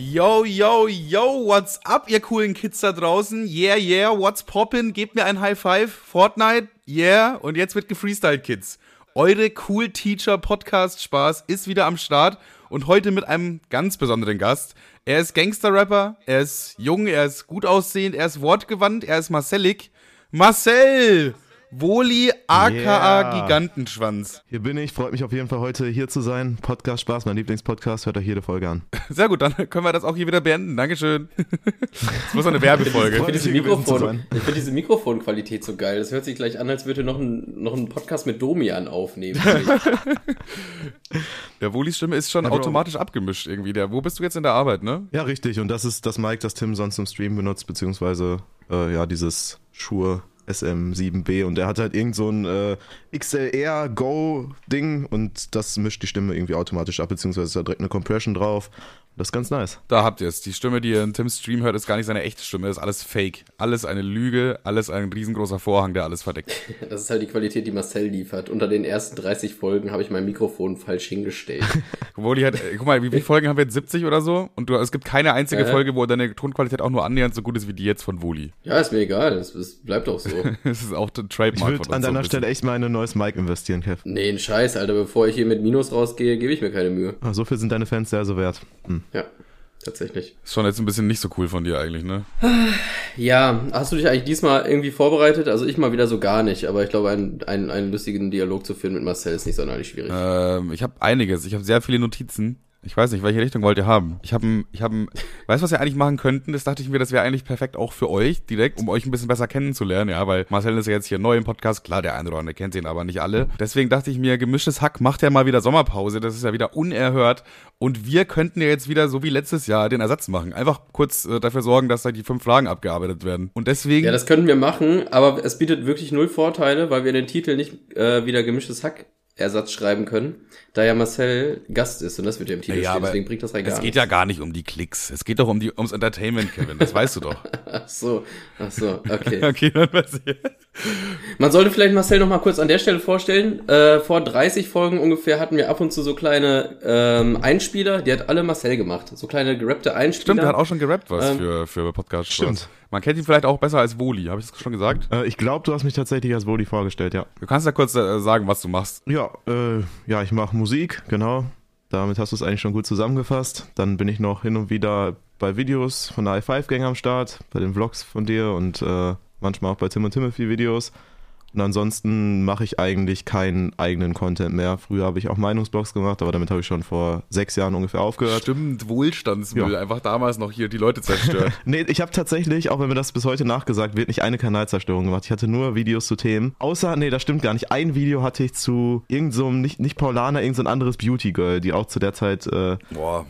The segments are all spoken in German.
Yo, yo, yo, what's up, ihr coolen Kids da draußen? Yeah, yeah, what's poppin'? Gebt mir ein High Five. Fortnite, yeah. Und jetzt wird gefreestylt, Kids. Eure Cool Teacher Podcast Spaß ist wieder am Start und heute mit einem ganz besonderen Gast. Er ist Gangster-Rapper, er ist jung, er ist gut aussehend, er ist wortgewandt, er ist Marcellik. Marcel! Woli aka Yeah. Gigantenschwanz. Hier bin ich, freut mich auf jeden Fall heute hier zu sein. Podcast Spaß, mein Lieblingspodcast, hört euch jede Folge an. Sehr gut, dann können wir das auch hier wieder beenden. Dankeschön. Das muss eine Werbefolge. Ich finde diese, Mikrofon, ich find diese Mikrofonqualität so geil. Das hört sich gleich an, als würde noch ein, noch ein Podcast mit Domian aufnehmen. Der Wolis Stimme ist schon Ja, automatisch abgemischt irgendwie. Der, wo bist du jetzt in der Arbeit, ne? Ja, richtig. Und das ist das Mic, das Tim sonst im Stream benutzt, beziehungsweise äh, ja, dieses Shure SM7B. Und der hat halt irgend so ein äh, XLR Go-Ding und das mischt die Stimme irgendwie automatisch ab, beziehungsweise ist da direkt eine Compression drauf. Das ist ganz nice. Da habt ihr es. Die Stimme, die ihr in Tims Stream hört, ist gar nicht seine echte Stimme. Das ist alles Fake. Alles eine Lüge. Alles ein riesengroßer Vorhang, der alles verdeckt. Das ist halt die Qualität, die Marcel liefert. Unter den ersten 30 Folgen habe ich mein Mikrofon falsch hingestellt. Woli hat, äh, guck mal, wie viele Folgen haben wir jetzt? 70 oder so? Und du, es gibt keine einzige Äh. Folge, wo deine Tonqualität auch nur annähernd so gut ist wie die jetzt von Woli. Ja, ist mir egal. Es, es bleibt auch so. Das ist auch der Ich Trademark von würde an ein deiner. Stelle echt ein neues Mic investieren, Kev. Nee, ein Scheiß, Alter. Bevor ich hier mit Minus rausgehe, gebe ich mir keine Mühe. Ah, so viel sind deine Fans sehr so wert. Hm. Ja, tatsächlich. Ist schon jetzt ein bisschen nicht so cool von dir eigentlich, ne? Ja, hast du dich eigentlich diesmal irgendwie vorbereitet? Also ich mal wieder so gar nicht, aber ich glaube, einen, einen, einen lustigen Dialog zu führen mit Marcel ist nicht sonderlich schwierig. Ähm, ich habe einiges. Ich habe sehr viele Notizen. Ich weiß nicht, welche Richtung wollt ihr haben? Ich habe, ich habe, weißt du, was wir eigentlich machen könnten? Das dachte ich mir, das wäre eigentlich perfekt auch für euch direkt, um euch ein bisschen besser kennenzulernen, ja, weil Marcel ist ja jetzt hier neu im Podcast, klar, der eine oder andere kennt ihn, aber nicht alle. Deswegen dachte ich mir, gemischtes Hack macht ja mal wieder Sommerpause, das ist ja wieder unerhört und wir könnten ja jetzt wieder so wie letztes Jahr den Ersatz machen. Einfach kurz äh, dafür sorgen, dass da die fünf Fragen abgearbeitet werden. Und deswegen Ja, das könnten wir machen, aber es bietet wirklich null Vorteile, weil wir den Titel nicht äh, wieder gemischtes Hack Ersatz schreiben können, da ja Marcel Gast ist und das wird ja im Titel Ja, stehen, aber deswegen bringt das rein gar es geht nichts. ja gar nicht um die Klicks. Es geht doch um die ums Entertainment, Kevin. Das weißt du doch. Ach so, ach so, okay. Okay, dann passiert. Man sollte vielleicht Marcel noch mal kurz an der Stelle vorstellen. Äh, vor 30 Folgen ungefähr hatten wir ab und zu so kleine ähm, Einspieler, die hat alle Marcel gemacht. So kleine gerappte Einspieler. Stimmt, der hat auch schon gerappt was Ähm, für, für Podcast. stimmt. Man kennt ihn vielleicht auch besser als Woli, habe ich das schon gesagt? Äh, ich glaube, du hast mich tatsächlich als Woli vorgestellt, ja. Du kannst ja kurz äh, sagen, was du machst. Ja, äh, ja, ich mache Musik, genau. Damit hast du es eigentlich schon gut zusammengefasst. Dann bin ich noch hin und wieder bei Videos von der i5-Gang am Start, bei den Vlogs von dir und äh, manchmal auch bei Tim und Timothy Videos. Und ansonsten mache ich eigentlich keinen eigenen Content mehr. Früher habe ich auch Meinungsblogs gemacht, aber damit habe ich schon vor sechs Jahren ungefähr aufgehört. Stimmt, Wohlstandsmüll, Ja. einfach damals noch hier die Leute zerstört. Nee, ich habe tatsächlich, auch wenn mir das bis heute nachgesagt wird, nicht eine Kanalzerstörung gemacht. Ich hatte nur Videos zu Themen. Außer, nee, das stimmt gar nicht. Ein Video hatte ich zu irgend so nicht, nicht Paulana, irgend so anderes Beauty Girl, die auch zu der Zeit äh,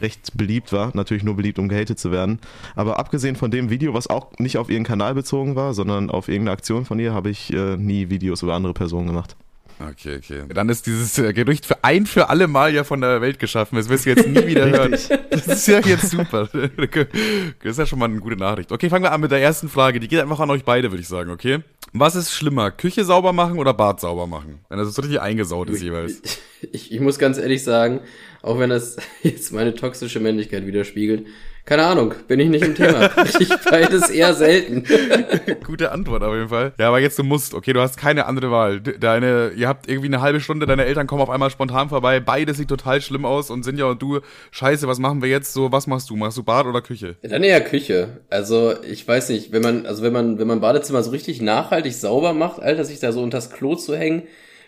recht beliebt war. Natürlich nur beliebt, um gehatet zu werden. Aber abgesehen von dem Video, was auch nicht auf ihren Kanal bezogen war, sondern auf irgendeine Aktion von ihr, habe ich äh, nie Videos über andere Personen gemacht. Okay, okay. Dann ist dieses äh, Gerücht für ein für alle Mal ja von der Welt geschaffen. Das wirst du jetzt nie wieder hören. Das ist ja jetzt super. Das ist ja schon mal eine gute Nachricht. Okay, fangen wir an mit der ersten Frage. Die geht einfach an euch beide, würde ich sagen, okay? Was ist schlimmer? Küche sauber machen oder Bad sauber machen? Wenn das so richtig eingesaut ist jeweils. Ich, ich muss ganz ehrlich sagen, auch wenn das jetzt meine toxische Männlichkeit widerspiegelt, keine Ahnung, bin ich nicht im Thema. Ich beides eher selten. Gute Antwort auf jeden Fall. Ja, aber jetzt du musst, okay, du hast keine andere Wahl. De- Deine, ihr habt irgendwie eine halbe Stunde, deine Eltern kommen auf einmal spontan vorbei, beide sieht total schlimm aus und Sinja und du, scheiße, was machen wir jetzt so, was machst du? Machst du Bad oder Küche? Dann eher Küche. Also, ich weiß nicht, wenn man, also wenn man, wenn man Badezimmer so richtig nachhaltig sauber macht, Alter, sich da so unters Klo zu hängen,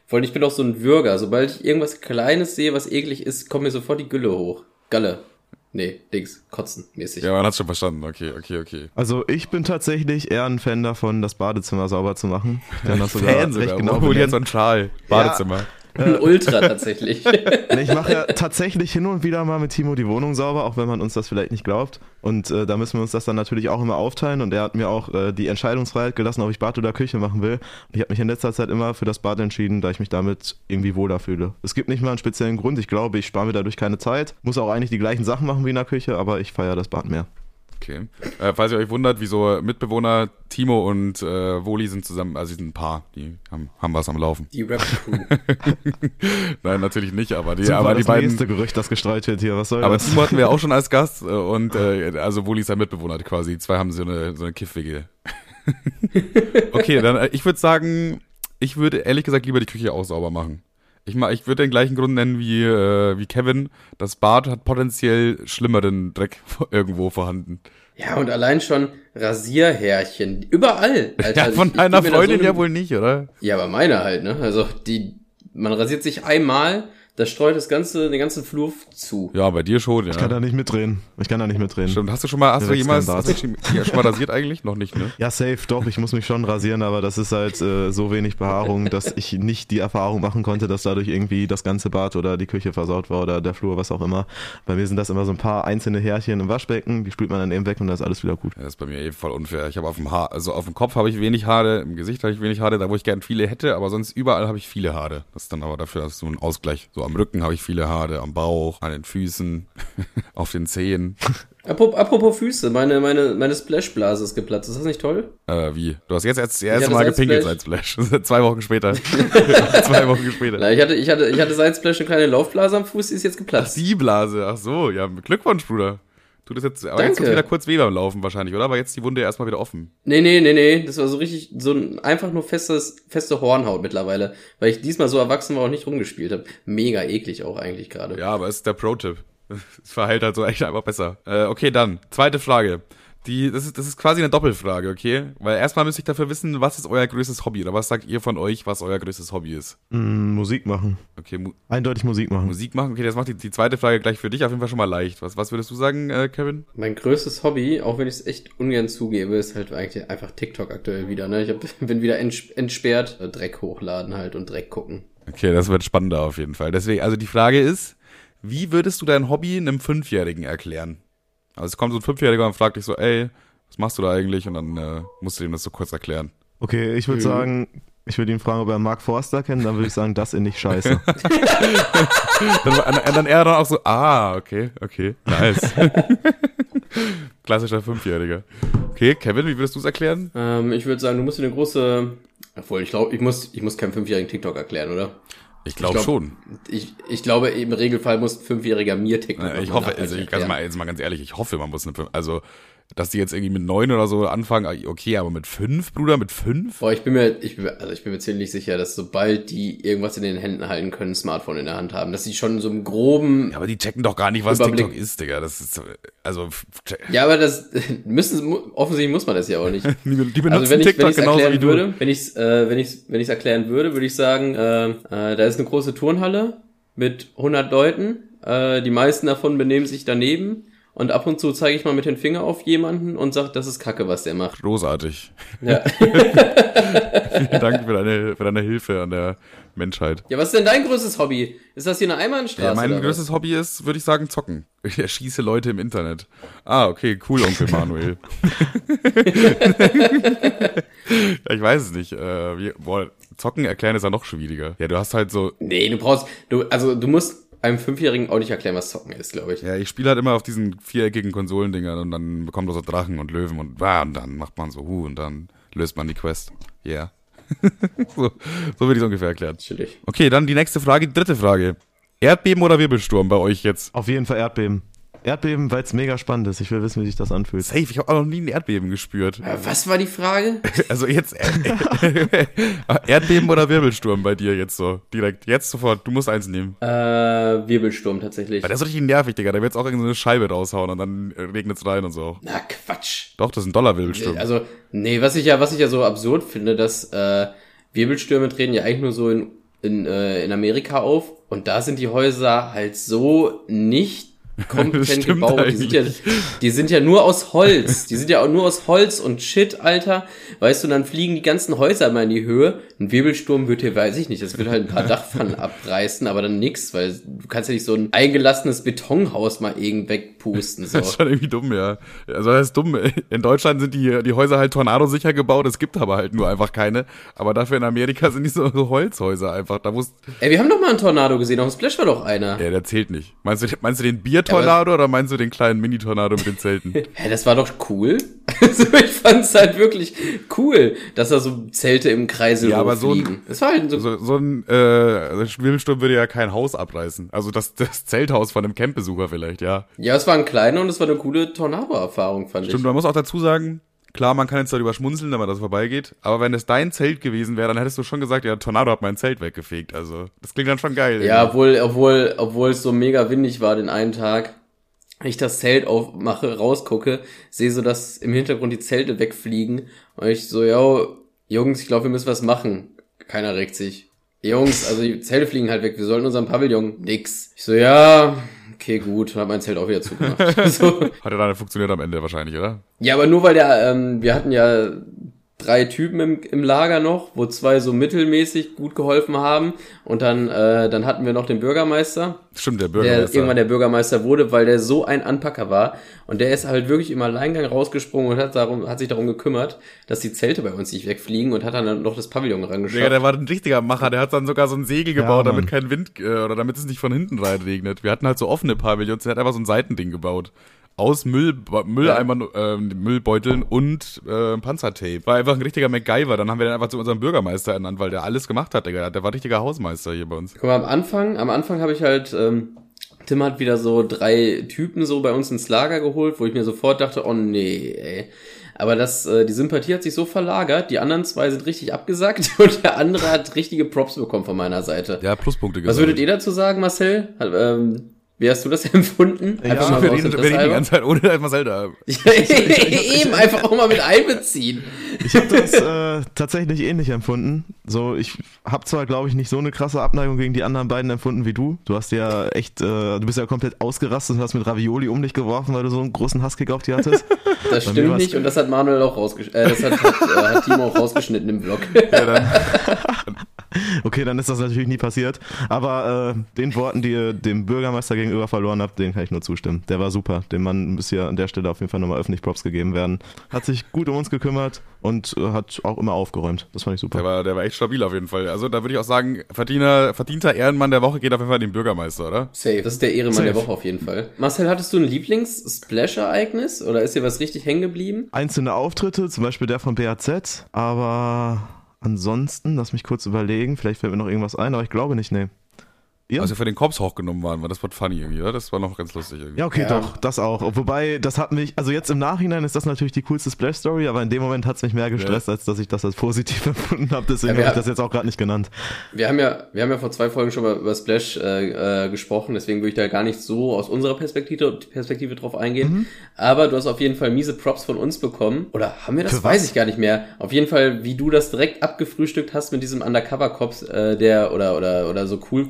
vor allem ich bin auch so ein Würger. Sobald ich irgendwas Kleines sehe, was eklig ist, kommt mir sofort die Gülle hoch. Galle. Nee, Dings, kotzen mäßig. Ja, man hat's schon verstanden. Okay, okay, okay. Also ich bin tatsächlich eher ein Fan davon, das Badezimmer sauber zu machen. Ich kann das sogar Fan recht sogar. genau Hol dir jetzt so einen Schal. Badezimmer. Ein Ultra tatsächlich. Ich mache ja tatsächlich hin und wieder mal mit Timo die Wohnung sauber, auch wenn man uns das vielleicht nicht glaubt. Und äh, da müssen wir uns das dann natürlich auch immer aufteilen. Und er hat mir auch äh, die Entscheidungsfreiheit gelassen, ob ich Bad oder Küche machen will. Und ich habe mich in letzter Zeit immer für das Bad entschieden, da ich mich damit irgendwie wohler fühle. Es gibt nicht mal einen speziellen Grund. Ich glaube, ich spare mir dadurch keine Zeit. Muss auch eigentlich die gleichen Sachen machen wie in der Küche, aber ich feiere das Bad mehr. Okay. Äh, falls ihr euch wundert, wieso Mitbewohner Timo und äh, Woli sind zusammen, also sie sind ein Paar, die haben, haben was am Laufen. Die Rap-Crew. Nein, natürlich nicht, aber die, Super, aber die das beiden. nächste Gerücht, das gestreut wird hier. Was soll Aber das? Timo hatten wir auch schon als Gast äh, und äh, also Woli ist sein Mitbewohner quasi. Die zwei haben so eine, so eine Kiffwege. okay, dann äh, ich würde sagen, ich würde ehrlich gesagt lieber die Küche auch sauber machen. Ich, ma- ich würde den gleichen Grund nennen wie, äh, wie Kevin. Das Bad hat potenziell schlimmeren Dreck irgendwo vorhanden. ja, und allein schon Rasierhärchen. Überall. Alter. Ja, von Ich- deiner Freundin so ja wohl nicht, oder? Ja, aber meine halt, ne? Also die, man rasiert sich einmal, das streut das ganze, den ganzen Flur zu. Ja, bei dir schon, ja. Ich kann da nicht mitreden. Ich kann da nicht mitreden. Stimmt, hast du schon mal, hast du jemals, hast du schon, ja, schon mal rasiert eigentlich? Noch nicht, ne? Ja, safe, doch. Ich muss mich schon rasieren, aber das ist halt äh, so wenig Behaarung, dass ich nicht die Erfahrung machen konnte, dass dadurch irgendwie das ganze Bad oder die Küche versaut war oder der Flur, was auch immer. Bei mir sind das immer so ein paar einzelne Härchen im Waschbecken, die spült man dann eben weg und dann ist alles wieder gut. Ja, das ist bei mir eh voll unfair. Ich habe auf dem Haar, also auf dem Kopf habe ich wenig Haare, im Gesicht habe ich wenig Haare, da wo ich gern viele hätte, aber sonst überall habe ich viele Haare. Das ist dann aber dafür das ist so ein Ausgleich. So am Rücken habe ich viele Haare, am Bauch, an den Füßen, auf den Zehen. Apropos, Füße, meine, meine, meine Splashblase ist geplatzt. Ist das nicht toll? Äh, wie? Du hast jetzt erst das erste Mal gepinkelt seit Splash. Zwei Wochen später. Zwei Wochen später. Na, ich hatte, ich hatte, ich hatte seit Splash eine kleine Laufblase am Fuß, die ist jetzt Ach, geplatzt. die Blase. Ach so, ja, Glückwunsch, Bruder. Tut das jetzt, aber jetzt Danke. ist wieder kurz weh beim Laufen wahrscheinlich, oder? Aber jetzt die Wunde erstmal wieder offen. Nee, nee, nee, nee, das war so richtig, so ein, einfach nur festes, feste Hornhaut mittlerweile. Weil ich diesmal so erwachsen war und nicht rumgespielt habe. Mega eklig auch eigentlich gerade. Ja, aber es ist der Pro-Tipp. Es verhält halt so echt einfach besser. Äh, okay, dann, zweite Frage. Die, das, ist, das ist quasi eine Doppelfrage, okay? Weil erstmal müsste ich dafür wissen, was ist euer größtes Hobby? Oder was sagt ihr von euch, was euer größtes Hobby ist? Mm, Musik machen. Okay, Mu Eindeutig Musik machen. Musik machen. Okay, das macht die, die zweite Frage gleich für dich auf jeden Fall schon mal leicht. Was, was würdest du sagen, äh, Kevin? Mein größtes Hobby, auch wenn ich es echt ungern zugebe, ist halt eigentlich einfach TikTok aktuell wieder. Ne? Ich hab, bin wieder ents entsperrt. Dreck hochladen halt und Dreck gucken. Okay, das wird spannender auf jeden Fall. Deswegen, also die Frage ist, wie würdest du dein Hobby einem Fünfjährigen erklären? Also es kommt so ein Fünfjähriger und fragt dich so, ey, was machst du da eigentlich? Und dann äh, musst du ihm das so kurz erklären. Okay, ich würde Mhm. sagen, ich würde ihn fragen, ob er Mark Forster kennt, dann würde ich sagen, das in nicht scheiße. Dann, und dann er dann auch so, ah, okay, okay, nice. Klassischer Fünfjähriger. Okay, Kevin, wie würdest du es erklären? Ähm, ich würde sagen, du musst dir eine große. Obwohl, ich glaube, ich muss, ich muss keinem fünfjährigen TikTok erklären, oder? Ich glaube glaub, schon. Ich, ich glaube, im Regelfall muss ein Fünfjähriger mir TikTok Äh, Ich hoffe, also ich ganz mal, jetzt mal ganz ehrlich, ich hoffe, man muss eine Fünf, also, dass die jetzt irgendwie mit neun oder so anfangen, ah, okay, aber mit fünf, Bruder, mit fünf? Boah, ich bin mir, ich bin, also ich bin mir ziemlich sicher, dass sobald die irgendwas in den Händen halten können, ein Smartphone in der Hand haben, dass sie schon so im groben, Ja, aber die checken doch gar nicht, was Überblick. TikTok ist, Digga. Das ist, so- also, ja, aber das müssen, offensichtlich muss man das ja auch nicht. die, die benutzen Also wenn ich wenn TikTok ich's genauso wie erklären du. würde, wenn ich äh, wenn ich wenn ich erklären würde, würde ich sagen, äh, äh, da ist eine große Turnhalle mit 100 Leuten. Äh, die meisten davon benehmen sich daneben und ab und zu zeige ich mal mit den Finger auf jemanden und sage, das ist Kacke, was der macht. Großartig. Ja. Vielen Dank für deine, für deine Hilfe an der Menschheit. ja, was ist denn dein größtes Hobby? Ist das hier eine Einbahnstraße? Ja, mein größtes Hobby ist, würde ich sagen, zocken. Ich erschieße Leute im Internet. Ah, okay, cool, Onkel Manuel. ja, ich weiß es nicht. Äh, wie, boah, zocken erklären ist ja noch schwieriger. Ja, du hast halt so, Nee, du brauchst, du, also du musst einem Fünfjährigen auch nicht erklären, was Zocken ist, glaube ich. ja, ich spiele halt immer auf diesen viereckigen Konsolendingern und dann bekommt man so Drachen und Löwen und, ah, und dann macht man so, hu, und dann löst man die Quest. Yeah. so, so würde ich es ungefähr erklären. Natürlich. Okay, dann die nächste Frage, die dritte Frage. Erdbeben oder Wirbelsturm bei euch jetzt? Auf jeden Fall Erdbeben. Erdbeben, weil es mega spannend ist. Ich will wissen, wie sich das anfühlt. Safe, ich habe auch noch nie ein Erdbeben gespürt. Was war die Frage? Also jetzt äh, Erdbeben oder Wirbelsturm bei dir jetzt so direkt jetzt sofort. Du musst eins nehmen. äh, Wirbelsturm tatsächlich. Weil das ist richtig nervig, Digga. Da wird's auch irgendeine Scheibe raushauen und dann äh, regnet's rein und so. Na Quatsch. Doch, das ist ein Dollar-Wirbelsturm. Also, nee, was ich ja, was ich ja so absurd finde, dass äh, Wirbelstürme treten ja eigentlich nur so in, in, äh, in Amerika auf und da sind die Häuser halt so nicht kompetent gebaut. Die sind, ja, die sind ja nur aus Holz. Die sind ja auch nur aus Holz und Shit, Alter. Weißt du, dann fliegen die ganzen Häuser mal in die Höhe. Ein Wirbelsturm wird hier, weiß ich nicht, das wird halt ein paar Dachpfannen abreißen, aber dann nix, weil du kannst ja nicht so ein eingelassenes Betonhaus mal irgend wegpusten. So. Das ist schon irgendwie dumm, ja. Also das ist dumm. In Deutschland sind die, die Häuser halt tornadosicher gebaut, es gibt aber halt nur einfach keine. Aber dafür in Amerika sind die so, so Holzhäuser einfach. Da muss. Ey, wir haben doch mal einen Tornado gesehen, auf dem Splash war doch einer. Ja, der zählt nicht. Meinst du, meinst du den Biertornado oder meinst du den kleinen Mini-Tornado mit den Zelten? Hä, das war doch cool. Also ich fand's halt wirklich cool, dass da so Zelte im Kreise Ja, aber so ein-. Das war halt so. So, so ein äh, Wirbelsturm würde ja kein Haus abreißen. Also das, das Zelthaus von einem Campbesucher vielleicht, ja. Ja, es war ein kleiner und es war eine coole Tornado-Erfahrung, fand Stimmt, ich. man muss auch dazu sagen, klar, man kann jetzt darüber schmunzeln, wenn man das vorbeigeht, aber wenn es dein Zelt gewesen wäre, dann hättest du schon gesagt, ja, Tornado hat mein Zelt weggefegt. Also, das klingt dann schon geil. Ja, obwohl, obwohl, obwohl es so mega windig war den einen Tag. Ich das Zelt aufmache, rausgucke, sehe so, dass im Hintergrund die Zelte wegfliegen. Und ich so, ja, Jungs, ich glaube, wir müssen was machen. Keiner regt sich. Jungs, also die Zelte fliegen halt weg. Wir sollten unseren Pavillon nix. Ich so, ja, okay, gut. Hab mein Zelt auch wieder zugemacht. so. Hat ja dann funktioniert am Ende wahrscheinlich, oder? Ja, aber nur weil der, ähm, wir hatten ja drei Typen im, im Lager noch, wo zwei so mittelmäßig gut geholfen haben. Und dann, äh, dann hatten wir noch den Bürgermeister Stimmt, der der Bürgermeister. irgendwann der Bürgermeister wurde, weil der so ein Anpacker war und der ist halt wirklich im Alleingang rausgesprungen und hat darum hat sich darum gekümmert, dass die Zelte bei uns nicht wegfliegen und hat dann noch das Pavillon rangeschafft. Digga, der war ein richtiger Macher, der hat dann sogar so ein Segel gebaut, Mann. damit kein Wind, äh, oder damit es nicht von hinten reinregnet. Wir hatten halt so offene Pavillons, der hat einfach so ein Seitending gebaut. Aus Müll, Mülleimern, ähm, Müllbeuteln und äh, Panzertape. War einfach ein richtiger MacGyver. Dann haben wir den einfach zu unserem Bürgermeister ernannt, weil der alles gemacht hat, Digga. Der war richtiger Hausmeister hier bei uns. Guck mal, am Anfang, am Anfang habe ich halt ähm, Tim hat wieder so drei Typen so bei uns ins Lager geholt, wo ich mir sofort dachte, oh nee, ey. Aber das, äh, die Sympathie hat sich so verlagert, die anderen zwei sind richtig abgesackt und der andere hat richtige Props bekommen von meiner Seite. Ja, Pluspunkte Was würdet ihr dazu sagen, Marcel? Ähm, wie hast du das empfunden? Ja, mal Wir reden, wir reden die ganze Zeit ohne Marcel da. Ja, eben einfach auch mal mit einbeziehen. Ich habe das äh, tatsächlich ähnlich empfunden. So, ich habe zwar, glaube ich, nicht so eine krasse Abneigung gegen die anderen beiden empfunden wie du. Du hast ja echt, äh, du bist ja komplett ausgerastet und hast mit Ravioli um dich geworfen, weil du so einen großen Hasskick auf die hattest. Das Bei stimmt nicht und das hat Manuel auch rausgeschnitten. Äh, das hat, hat, äh, hat Timo auch rausgeschnitten im Vlog. Ja, dann, Okay, dann ist das natürlich nie passiert. Aber äh, den Worten, die ihr dem Bürgermeister gegenüber verloren habt, den kann ich nur zustimmen. Der war super. Dem Mann muss hier an der Stelle auf jeden Fall nochmal öffentlich Props gegeben werden. Hat sich gut um uns gekümmert und äh, hat auch immer aufgeräumt. Das fand ich super. der, war, der war echt stabil auf jeden Fall. Also da würde ich auch sagen, verdiener, verdienter Ehrenmann der Woche geht auf jeden Fall den Bürgermeister, oder? Safe. Das ist der Ehrenmann Safe. der Woche auf jeden Fall. Marcel, hattest du ein Lieblings-Splash-Ereignis oder ist dir was richtig hängen geblieben? einzelne Auftritte, zum Beispiel der von BAZ, aber ansonsten, lass mich kurz überlegen, vielleicht fällt mir noch irgendwas ein, aber ich glaube nicht, nee. Ihr? Als wir für den Cops hochgenommen waren, war das war funny irgendwie, oder? Das war noch ganz lustig irgendwie. ja, okay, Ja. doch, das auch. Wobei, das hat mich, also jetzt im Nachhinein ist das natürlich die coolste Splash-Story, aber in dem Moment hat es mich mehr gestresst, als dass ich das als positiv empfunden habe. Deswegen Ja, habe ich das jetzt auch gerade nicht genannt. Wir haben ja, wir haben ja vor zwei Folgen schon mal über Splash äh, äh, gesprochen, deswegen würde ich da gar nicht so aus unserer Perspektive, Perspektive drauf eingehen. Mhm. Aber du hast auf jeden Fall miese Props von uns bekommen. Oder haben wir das? Für Weiß was? ich gar nicht mehr. Auf jeden Fall, wie du das direkt abgefrühstückt hast mit diesem Undercover-Cops, äh, der oder oder oder so cool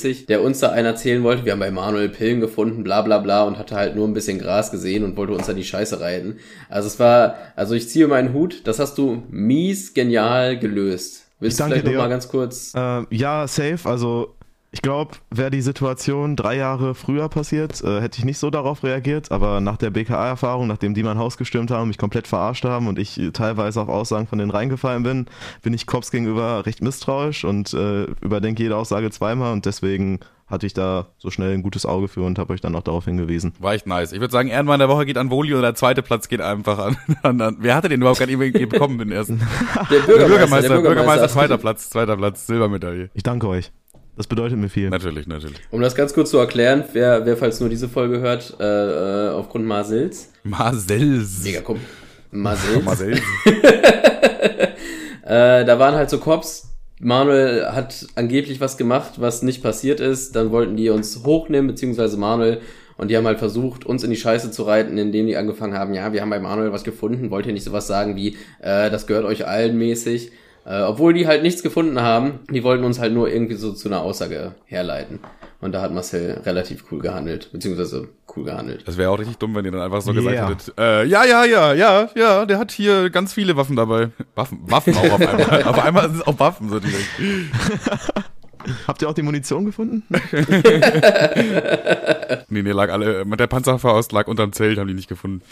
Cop-mäßig, der uns da einen erzählen wollte. Wir haben bei Manuel Pillen gefunden, bla bla bla und hatte halt nur ein bisschen Gras gesehen und wollte uns da die Scheiße reiten. Also es war, also ich ziehe meinen Hut. Das hast du mies genial gelöst. Willst du danke vielleicht noch dir. mal ganz kurz? Äh, ja, safe. Also ich glaube, wäre die Situation drei Jahre früher passiert, äh, hätte ich nicht so darauf reagiert. Aber nach der BKA-Erfahrung, nachdem die mein Haus gestürmt haben, mich komplett verarscht haben und ich äh, teilweise auf Aussagen von denen reingefallen bin, bin ich Cops gegenüber recht misstrauisch und äh, überdenke jede Aussage zweimal und deswegen hatte ich da so schnell ein gutes Auge für und habe euch dann auch darauf hingewiesen. War echt nice. Ich würde sagen, Ehrenmann der Woche geht an Woli und der zweite Platz geht einfach an. an, an wer hatte den überhaupt gar nicht irgendwie bekommen, den ersten? Der Der Bürgermeister, Bürgermeister, hast du- zweiter Platz, zweiter Platz, Silbermedaille. Ich danke euch. Das bedeutet mir viel. Natürlich, natürlich. Um das ganz kurz zu erklären, wer, wer falls nur diese Folge hört, äh, äh, aufgrund Marcels. Marcells. Mega, komm. Marcels. Marcells. Äh, da waren halt so Cops. Manuel hat angeblich was gemacht, was nicht passiert ist. Dann wollten die uns hochnehmen, beziehungsweise Manuel. Und die haben halt versucht, uns in die Scheiße zu reiten, indem die angefangen haben, ja, wir haben bei Manuel was gefunden, wollt ihr nicht sowas sagen wie, äh, das gehört euch allen mäßig. Äh, obwohl die halt nichts gefunden haben, die wollten uns halt nur irgendwie so zu einer Aussage herleiten. Und da hat Marcel relativ cool gehandelt, beziehungsweise cool gehandelt. Das wäre auch richtig dumm, wenn ihr dann einfach so Yeah. gesagt hättet, äh, ja, ja, ja, ja, ja, der hat hier ganz viele Waffen dabei. Waffen, Waffen auch auf einmal. auf einmal sind es auch Waffen so direkt. Habt ihr auch die Munition gefunden? Nee, nee, lag alle, mit der Panzerfaust lag unterm Zelt, haben die nicht gefunden.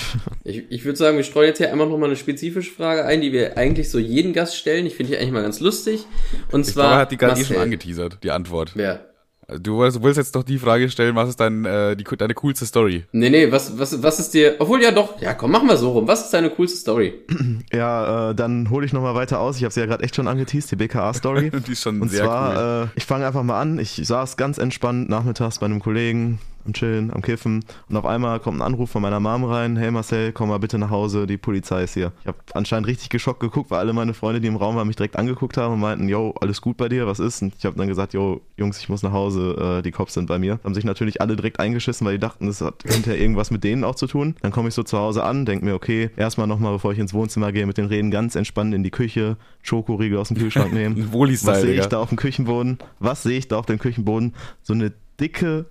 Ich, ich würde sagen, wir streuen jetzt hier einmal nochmal eine spezifische Frage ein, die wir eigentlich so jeden Gast stellen. Ich finde die eigentlich mal ganz lustig. Und Ich zwar. glaube, er hat die gerade eh schon angeteasert, die Antwort. Wer? Du willst, jetzt doch die Frage stellen, was ist dein, äh, die, deine coolste Story? Nee, nee, was, was, was ist dir. Obwohl ja doch. Ja, komm, machen wir so rum. Was ist deine coolste Story? Ja, äh, dann hole ich nochmal weiter aus. Ich habe sie ja gerade echt schon angeteased, die BKA-Story. Die ist schon Und sehr zwar, cool. äh, ich fange einfach mal an. Ich saß ganz entspannt nachmittags bei einem Kollegen am Chillen, am Kiffen. Und auf einmal kommt ein Anruf von meiner Mom rein. Hey Marcel, komm mal bitte nach Hause, die Polizei ist hier. Ich habe anscheinend richtig geschockt geguckt, weil alle meine Freunde, die im Raum waren, mich direkt angeguckt haben und meinten, yo, alles gut bei dir, was ist? Und ich habe dann gesagt, yo, Jungs, ich muss nach Hause, äh, die Cops sind bei mir. Haben sich natürlich alle direkt eingeschissen, weil die dachten, das hat hinterher irgendwas mit denen auch zu tun. Dann komme ich so zu Hause an, denke mir, okay, erstmal nochmal, bevor ich ins Wohnzimmer gehe, mit den Reden ganz entspannt in die Küche, Schokoriegel aus dem Kühlschrank nehmen. Was sehe ich da auf dem Küchenboden? Was sehe ich da auf dem Küchenboden? So eine dicke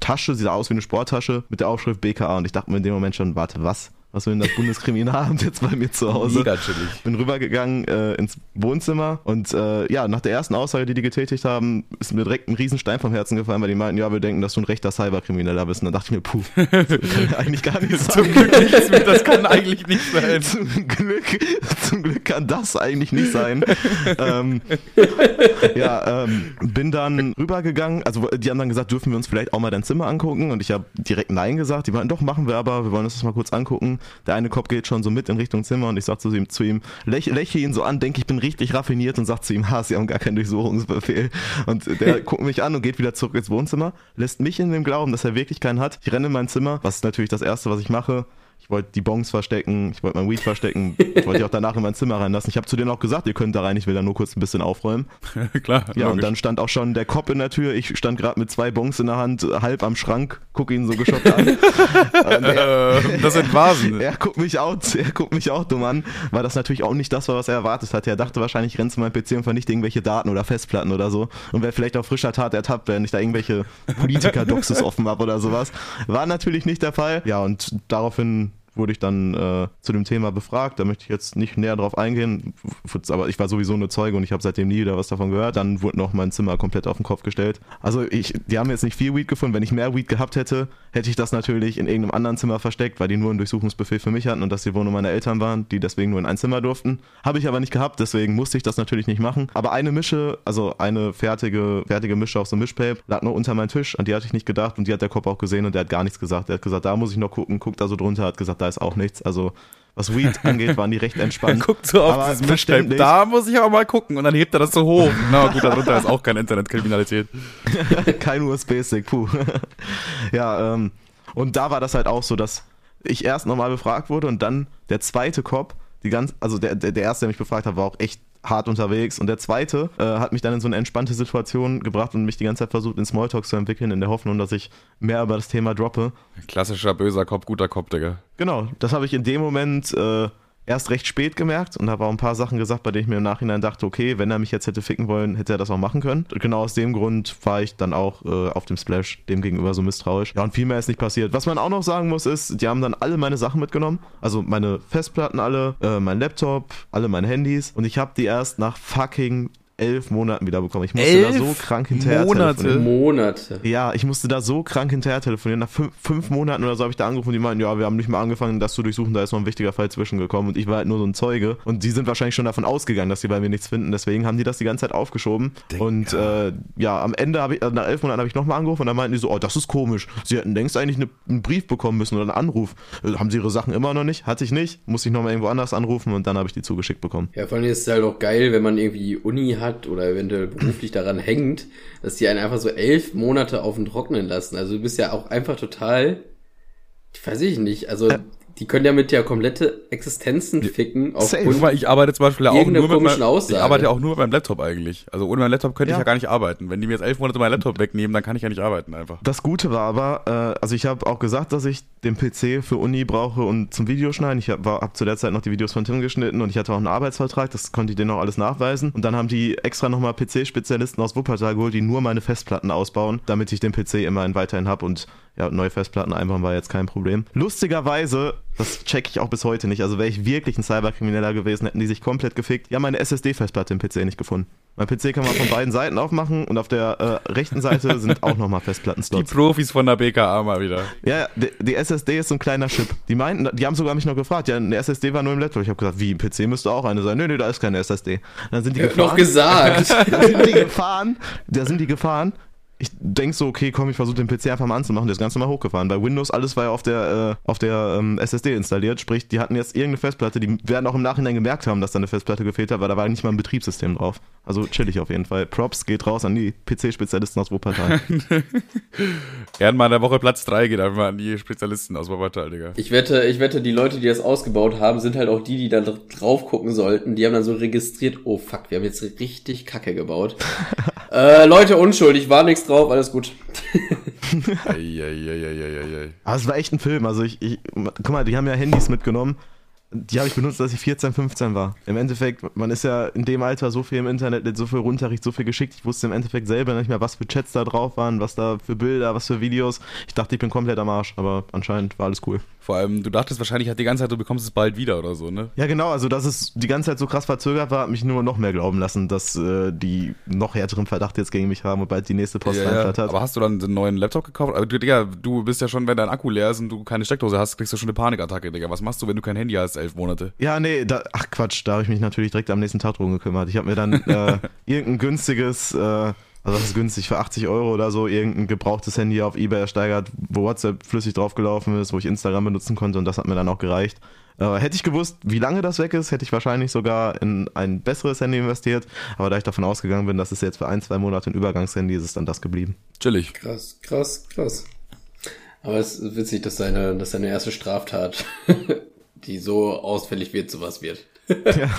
Tasche, sie sah aus wie eine Sporttasche mit der Aufschrift BKA und ich dachte mir in dem Moment schon, warte, was? Was will denn das Bundeskriminalamt jetzt bei mir zu Hause? Mega chillig. Bin rübergegangen äh, ins Wohnzimmer und äh, ja, nach der ersten Aussage, die die getätigt haben, ist mir direkt ein Riesenstein vom Herzen gefallen, weil die meinten, ja, wir denken, dass du ein rechter Cyberkrimineller bist. Und dann dachte ich mir, puh, das kann eigentlich gar nicht sein. Zum Glück nicht, das kann eigentlich nicht sein. Zum Glück, zum Glück kann das eigentlich nicht sein. ähm, ja, ähm, bin dann rübergegangen. Also die haben dann gesagt, dürfen wir uns vielleicht auch mal dein Zimmer angucken? Und ich habe direkt Nein gesagt. Die meinten, doch, machen wir aber, wir wollen uns das mal kurz angucken. Der eine Kopf geht schon so mit in Richtung Zimmer und ich sag zu ihm, zu ihm läch, lächle ihn so an, denke, ich bin richtig raffiniert und sag zu ihm, ha, sie haben gar keinen Durchsuchungsbefehl. Und der guckt mich an und geht wieder zurück ins Wohnzimmer, lässt mich in dem Glauben, dass er wirklich keinen hat. Ich renne in mein Zimmer, was ist natürlich das Erste, was ich mache. Ich wollte die Bongs verstecken, ich wollte mein Weed verstecken, ich wollte die auch danach in mein Zimmer reinlassen. Ich habe zu denen auch gesagt, ihr könnt da rein, ich will da nur kurz ein bisschen aufräumen. Klar, Ja, und logisch. dann stand auch schon der Cop in der Tür. Ich stand gerade mit zwei Bongs in der Hand, halb am Schrank, guck ihn so geschockt an. Und er, Ähm, das sind Vasen. er guckt mich auch, er guckt mich auch dumm an, weil das natürlich auch nicht das war, was er erwartet hatte. Er dachte wahrscheinlich, ich renne zu meinem PC und vernichte irgendwelche Daten oder Festplatten oder so und wäre vielleicht auf frischer Tat ertappt, wenn ich da irgendwelche Politiker-Doxes offen habe oder sowas. War natürlich nicht der Fall. Ja, und daraufhin wurde ich dann äh, zu dem Thema befragt. Da möchte ich jetzt nicht näher drauf eingehen, aber ich war sowieso eine Zeuge und ich habe seitdem nie wieder was davon gehört. Dann wurde noch mein Zimmer komplett auf den Kopf gestellt. Also ich, die haben jetzt nicht viel Weed gefunden. Wenn ich mehr Weed gehabt hätte, hätte ich das natürlich in irgendeinem anderen Zimmer versteckt, weil die nur einen Durchsuchungsbefehl für mich hatten und das die Wohnung meiner Eltern waren, die deswegen nur in ein Zimmer durften. Habe ich aber nicht gehabt, deswegen musste ich das natürlich nicht machen. Aber eine Mische, also eine fertige, fertige Mische auf so einem Mischpape, lag nur unter meinem Tisch, an die hatte ich nicht gedacht und die hat der Kopf auch gesehen und der hat gar nichts gesagt. Der hat gesagt, da muss ich noch gucken, guckt da so drunter, hat gesagt, da ist auch nichts. Also was Weed angeht, waren die recht Er entspannt. guckt so auf verständlich. Da muss ich aber mal gucken. Und dann hebt er das so hoch. Na gut, darunter ist auch keine Internetkriminalität. Kein USB-Stick, puh. ja, ähm, und da war das halt auch so, dass ich erst nochmal befragt wurde und dann der zweite Cop, die ganz, also der, der, der erste, der mich befragt hat, war auch echt hart unterwegs und der zweite äh, hat mich dann in so eine entspannte Situation gebracht und mich die ganze Zeit versucht in Smalltalk zu entwickeln, in der Hoffnung, dass ich mehr über das Thema droppe. Klassischer böser Kopf, guter Kopf, Digga. Genau, das habe ich in dem Moment äh, erst recht spät gemerkt und habe auch ein paar Sachen gesagt, bei denen ich mir im Nachhinein dachte, okay, wenn er mich jetzt hätte ficken wollen, hätte er das auch machen können. Und genau aus dem Grund war ich dann auch äh, auf dem Splash dem gegenüber so misstrauisch. Ja, und viel mehr ist nicht passiert. Was man auch noch sagen muss, ist, die haben dann alle meine Sachen mitgenommen. Also meine Festplatten alle, äh, mein Laptop, alle meine Handys. Und ich habe die erst nach fucking elf Monaten wieder bekommen. Ich musste da Elf so krank hinterher Monate? telefonieren. Monate. Ja, ich musste da so krank hinterher telefonieren. Nach fünf, fünf Monaten oder so habe ich da angerufen und die meinten, ja, wir haben nicht mal angefangen, das zu durchsuchen, da ist noch ein wichtiger Fall zwischengekommen und ich war halt nur so ein Zeuge. Und die sind wahrscheinlich schon davon ausgegangen, dass sie bei mir nichts finden, deswegen haben die das die ganze Zeit aufgeschoben. Digga. Und äh, ja, am Ende habe ich, also nach elf Monaten habe ich nochmal angerufen und dann meinten die so, oh, das ist komisch. Sie hätten längst eigentlich eine, einen Brief bekommen müssen oder einen Anruf. Äh, haben sie ihre Sachen immer noch nicht? Hatte ich nicht. Musste ich nochmal irgendwo anders anrufen und dann habe ich die zugeschickt bekommen. Ja, vor allem ist es halt auch geil, wenn man irgendwie Uni hat oder eventuell beruflich daran hängt, dass die einen einfach so elf Monate auf den Trocknen lassen. Also du bist ja auch einfach total, weiß ich nicht, also die können ja mit ja komplette Existenzen ficken safe. mal, ich arbeite zum Beispiel auch nur mit meinem, ich arbeite auch nur mit meinem Laptop eigentlich. Also ohne meinen Laptop könnte ich Ja. ja gar nicht arbeiten. Wenn die mir jetzt elf Monate meinen Laptop wegnehmen, dann kann ich ja nicht arbeiten einfach. Das Gute war aber, äh, also ich habe auch gesagt, dass ich den PC für Uni brauche und zum Videoschneiden. Ich habe hab zu der Zeit noch die Videos von Tim geschnitten und ich hatte auch einen Arbeitsvertrag, das konnte ich denen auch alles nachweisen. Und dann haben die extra nochmal PC-Spezialisten aus Wuppertal geholt, die nur meine Festplatten ausbauen, damit ich den PC immerhin weiterhin habe und ja, neue Festplatten einbauen war jetzt kein Problem. Lustigerweise, das check ich auch bis heute nicht, also wäre ich wirklich ein Cyberkrimineller gewesen, hätten die sich komplett gefickt. Ja, meine SSD-Festplatte im PC nicht gefunden. Mein PC kann man von beiden Seiten aufmachen und auf der äh, rechten Seite sind auch nochmal Die Festplatten-Slots. Profis von der BKA mal wieder. Ja, ja, die, die SSD ist so ein kleiner Chip. Die meinten, die haben sogar mich noch gefragt, ja, eine SSD war nur im Laptop. Ich habe gesagt, wie, im PC müsste auch eine sein. Nö, nö, da ist keine SSD. Dann sind die noch gefahren. gesagt. Da sind die gefahren, da sind die gefahren, ich denk so, okay, komm, ich versuche den PC einfach mal anzumachen, der ist ganz normal hochgefahren. Bei Windows, alles war ja auf der, äh, auf der ähm, SSD installiert, sprich, die hatten jetzt irgendeine Festplatte, die werden auch im Nachhinein gemerkt haben, dass da eine Festplatte gefehlt hat, weil da war nicht mal ein Betriebssystem drauf. Also chillig auf jeden Fall. Props geht raus an die PC-Spezialisten aus Wuppertal. Ehrenmann der Woche Platz 3 geht einfach an die Spezialisten aus Wuppertal, Digga. Ich wette, ich wette, die Leute, die das ausgebaut haben, sind halt auch die, die da drauf gucken sollten. Die haben dann so registriert, oh fuck, wir haben jetzt richtig Kacke gebaut. äh, Leute, unschuldig, war nichts drauf, alles gut. Eieieiei. Aber es war echt ein Film. Also ich, ich, guck mal, die haben ja Handys mitgenommen. Die habe ich benutzt, als ich 14, 15 war. Im Endeffekt, man ist ja in dem Alter so viel im Internet, so viel runterricht, so viel geschickt. Ich wusste im Endeffekt selber nicht mehr, was für Chats da drauf waren, was da für Bilder, was für Videos. Ich dachte, ich bin komplett am Arsch, aber anscheinend war alles cool. Vor allem, du dachtest wahrscheinlich halt die ganze Zeit, du bekommst es bald wieder oder so, ne? Ja, genau, also dass es die ganze Zeit so krass verzögert war, hat mich nur noch mehr glauben lassen, dass äh, die noch härteren Verdacht jetzt gegen mich haben und bald die nächste Post Ja, ja. reinflattert. Aber hast du dann einen neuen Laptop gekauft? Aber du, Digga, du bist ja schon, wenn dein Akku leer ist und du keine Steckdose hast, kriegst du schon eine Panikattacke, Digga. Was machst du, wenn du kein Handy hast, elf Monate? Ja, nee, da, ach Quatsch, da habe ich mich natürlich direkt am nächsten Tag drum gekümmert. Ich habe mir dann äh, irgendein günstiges, äh, also das ist günstig, für 80 Euro oder so, irgendein gebrauchtes Handy auf Ebay ersteigert, wo WhatsApp flüssig draufgelaufen ist, wo ich Instagram benutzen konnte und das hat mir dann auch gereicht. Äh, hätte ich gewusst, wie lange das weg ist, hätte ich wahrscheinlich sogar in ein besseres Handy investiert. Aber da ich davon ausgegangen bin, dass es jetzt für ein, zwei Monate ein Übergangshandy ist, ist dann das geblieben. Chillig. Krass, krass, krass. Aber es ist witzig, dass deine, dass deine erste Straftat, die so ausfällig wird, sowas wird. ja.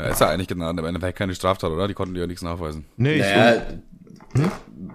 Ja, ist ja eigentlich genau, im Endeffekt keine Straftat, oder? Die konnten dir ja nichts nachweisen. Nee, ich, Naja,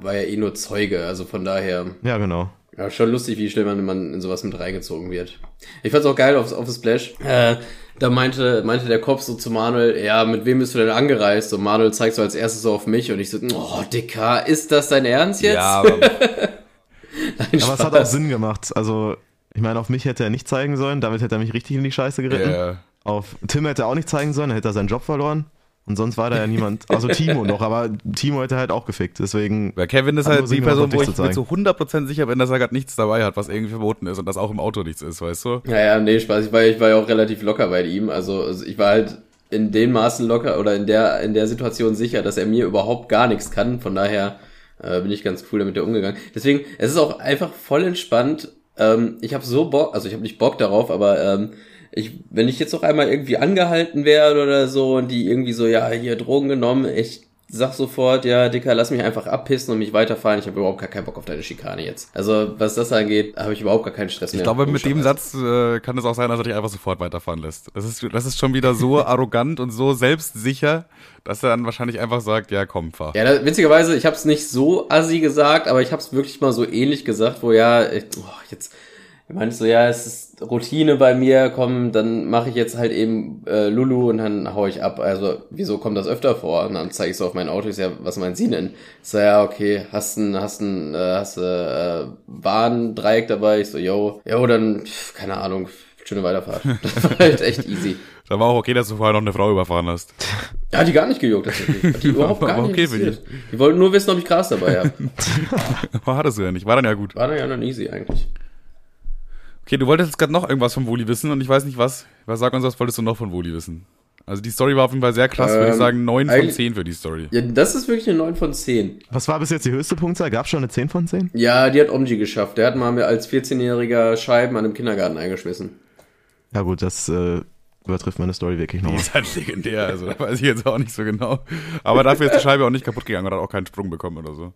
war ja eh nur Zeuge, also von daher. ja, genau. Ja, schon lustig, wie schnell man, man in sowas mit reingezogen wird. Ich fand's auch geil auf, auf das Splash. Äh, da meinte, meinte der Kopf so zu Manuel, ja, mit wem bist du denn angereist? Und Manuel zeigt so als erstes so auf mich und ich so, oh, Dicker, ist das dein Ernst jetzt? Ja, aber Nein, Aber es hat auch. Sinn gemacht. Also, ich meine, auf mich hätte er nicht zeigen sollen, damit hätte er mich richtig in die Scheiße geritten. ja. Auf Tim hätte er auch nicht zeigen sollen, dann hätte er seinen Job verloren. Und sonst war da ja niemand, also Timo noch, aber Timo hätte halt auch gefickt. Deswegen, Weil Kevin ist halt die Person, wo ich zu mir zu 100% sicher bin, dass er gerade nichts dabei hat, was irgendwie verboten ist und das auch im Auto nichts ist, weißt du? Ja, ja, nee, Spaß. Ich war, ich war ja auch relativ locker bei ihm. Also, also ich war halt in den Maßen locker oder in der, in der Situation sicher, dass er mir überhaupt gar nichts kann. Von daher äh, bin ich ganz cool damit umgegangen. Deswegen, es ist auch einfach voll entspannt. Ähm, ich habe so Bock, also ich habe nicht Bock darauf, aber ähm, ich, wenn ich jetzt noch einmal irgendwie angehalten werde oder so und die irgendwie so, ja, hier Drogen genommen, ich sag sofort, ja, Dicker, lass mich einfach abpissen und mich weiterfahren. Ich habe überhaupt gar keinen Bock auf deine Schikane jetzt. Also, was das angeht, habe ich überhaupt gar keinen Stress mehr. Ich glaube, mit dem. Satz äh, kann es auch sein, dass er dich einfach sofort weiterfahren lässt. Das ist, das ist schon wieder so arrogant und so selbstsicher, dass er dann wahrscheinlich einfach sagt, ja, komm, fahr. Ja, da, witzigerweise, ich habe es nicht so assi gesagt, aber ich habe es wirklich mal so ähnlich gesagt, wo ja, ich, oh, jetzt, ich meine so, ja, es ist Routine bei mir, komm, dann mache ich jetzt halt eben äh, Lulu und dann hau ich ab. Also, wieso kommt das öfter vor? Und dann zeige ich so auf mein Auto, ich so, ja, was meinen Sie denn? Ich so, ja, okay, hast ein, hast ein, äh, hast äh, Bahndreieck dabei? Ich so, yo, yo, dann, pf, keine Ahnung, schöne Weiterfahrt. Das war halt echt easy. Da war auch okay, dass du vorher noch eine Frau überfahren hast. Ja, hat die gar nicht gejuckt, tatsächlich. Hat die überhaupt gar War nicht okay interessiert. Die wollten nur wissen, ob ich Gras dabei habe. Hattest du ja nicht. War dann ja gut. War dann ja dann easy eigentlich. Okay, du wolltest jetzt gerade noch irgendwas von Woli wissen und ich weiß nicht was. Was sag uns, was wolltest du noch von Woli wissen? Also die Story war auf jeden Fall sehr krass, würde ich Ähm, sagen 9 von eigentlich- 10 für die Story. Ja, das ist wirklich eine 9 von 10. was war bis jetzt die höchste Punktzahl? Gab schon eine 10 von 10? Ja, die hat Omji geschafft. Der hat mal mir als 14-jähriger Scheiben an einem Kindergarten eingeschmissen. Ja gut, das äh, übertrifft meine Story wirklich Die nochmal. ist halt legendär, also da weiß ich jetzt auch nicht so genau. Aber dafür ist die Scheibe auch nicht kaputt gegangen und hat auch keinen Sprung bekommen oder so.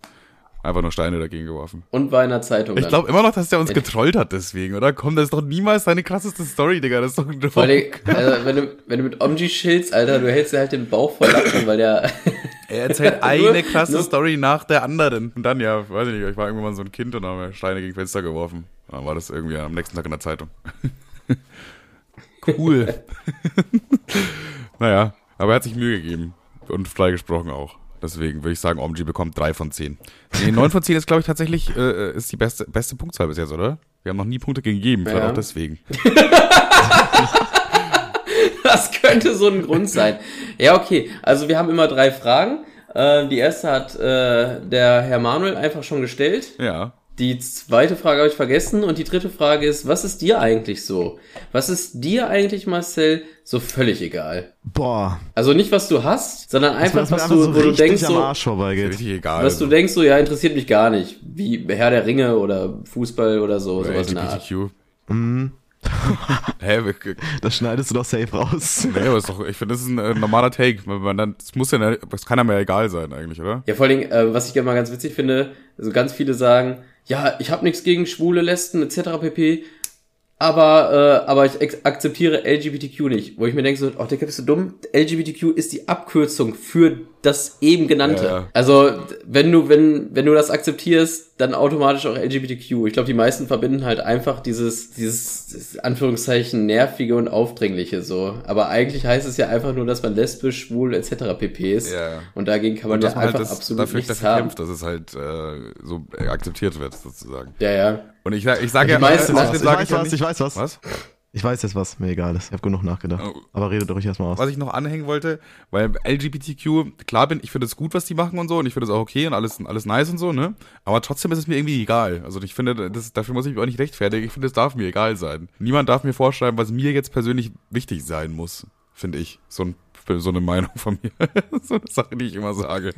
Einfach nur Steine dagegen geworfen. Und war in der Zeitung Ich glaube immer noch, dass der uns getrollt hat deswegen, oder? Komm, das ist doch niemals deine krasseste Story, Digga. Das ist doch ein Vor allem, also, wenn, du, wenn du mit Omji chillst, Alter, du hältst dir halt den Bauch voll Lachen, weil der... Er erzählt eine krasse Story nach der anderen. Und dann, ja, weiß ich nicht, ich war irgendwann mal so ein Kind und haben Steine gegen Fenster geworfen. Dann war das irgendwie am nächsten Tag in der Zeitung. cool. naja, aber er hat sich Mühe gegeben. Und freigesprochen auch. Deswegen würde ich sagen, Omji bekommt drei von zehn. Nee, neun von zehn ist, glaube ich, tatsächlich äh, ist die beste, beste Punktzahl bis jetzt, oder? Wir haben noch nie Punkte gegeben, vielleicht Ja. auch deswegen. Das könnte so ein Grund sein. Ja, okay. Also wir haben immer drei Fragen. Äh, die erste hat äh, der Herr Manuel einfach schon gestellt. Ja. Die zweite Frage habe ich vergessen und die dritte Frage ist, was ist dir eigentlich so? Was ist dir eigentlich, Marcel, so völlig egal? Boah. Also nicht, was du hast, sondern einfach, was einfach du, so wo du denkst, so, Arsch vorbeigeht. Richtig egal. was du denkst, so, ja, interessiert mich gar nicht. Wie Herr der Ringe oder Fußball oder so, Oder sowas in der Art. LGBTQ. Mhm. Hä, wir- Das schneidest du doch safe raus. nee, aber ist doch, ich finde, das ist ein äh, normaler Take. weil Man dann, das muss ja, das kann einem ja egal sein eigentlich, oder? Ja, vor allen Dingen, äh, was ich gerne mal ganz witzig finde, also ganz viele sagen, ja, ich habe nichts gegen Schwule, Lesben etc. pp. Aber, äh, aber ich akzeptiere LGBTQ nicht. Wo ich mir denke, so, oh, der bist du dumm? LGBTQ ist die Abkürzung für das eben genannte. Ja. Also, wenn du, wenn, wenn du das akzeptierst, dann automatisch auch LGBTQ. Ich glaube, die meisten verbinden halt einfach dieses, dieses, Anführungszeichen nervige und aufdringliche so. Aber eigentlich heißt es ja einfach nur, dass man lesbisch, schwul etc. pp ist. Ja. Und dagegen kann man Und ja man halt einfach das, absolut dafür, nichts dafür haben. kämpft, dass es halt äh, so akzeptiert wird, sozusagen. Ja, ja. Und ich, ich sage ja, meisten- was, ich sag weiß ja was, ich weiß was. Was? Ich weiß jetzt was, mir egal ist. Ich habe genug nachgedacht. Oh. Aber redet euch erstmal aus. Was ich noch anhängen wollte, weil LGBTQ, klar bin, ich finde es gut, was die machen und so, und ich finde es auch okay und alles, alles nice und so, ne? Aber trotzdem ist es mir irgendwie egal. Also ich finde, das, dafür muss ich mich auch nicht rechtfertigen. Ich finde, es darf mir egal sein. Niemand darf mir vorschreiben, was mir jetzt persönlich wichtig sein muss, finde ich. So, ein, so eine Meinung von mir. so eine Sache, die ich immer sage.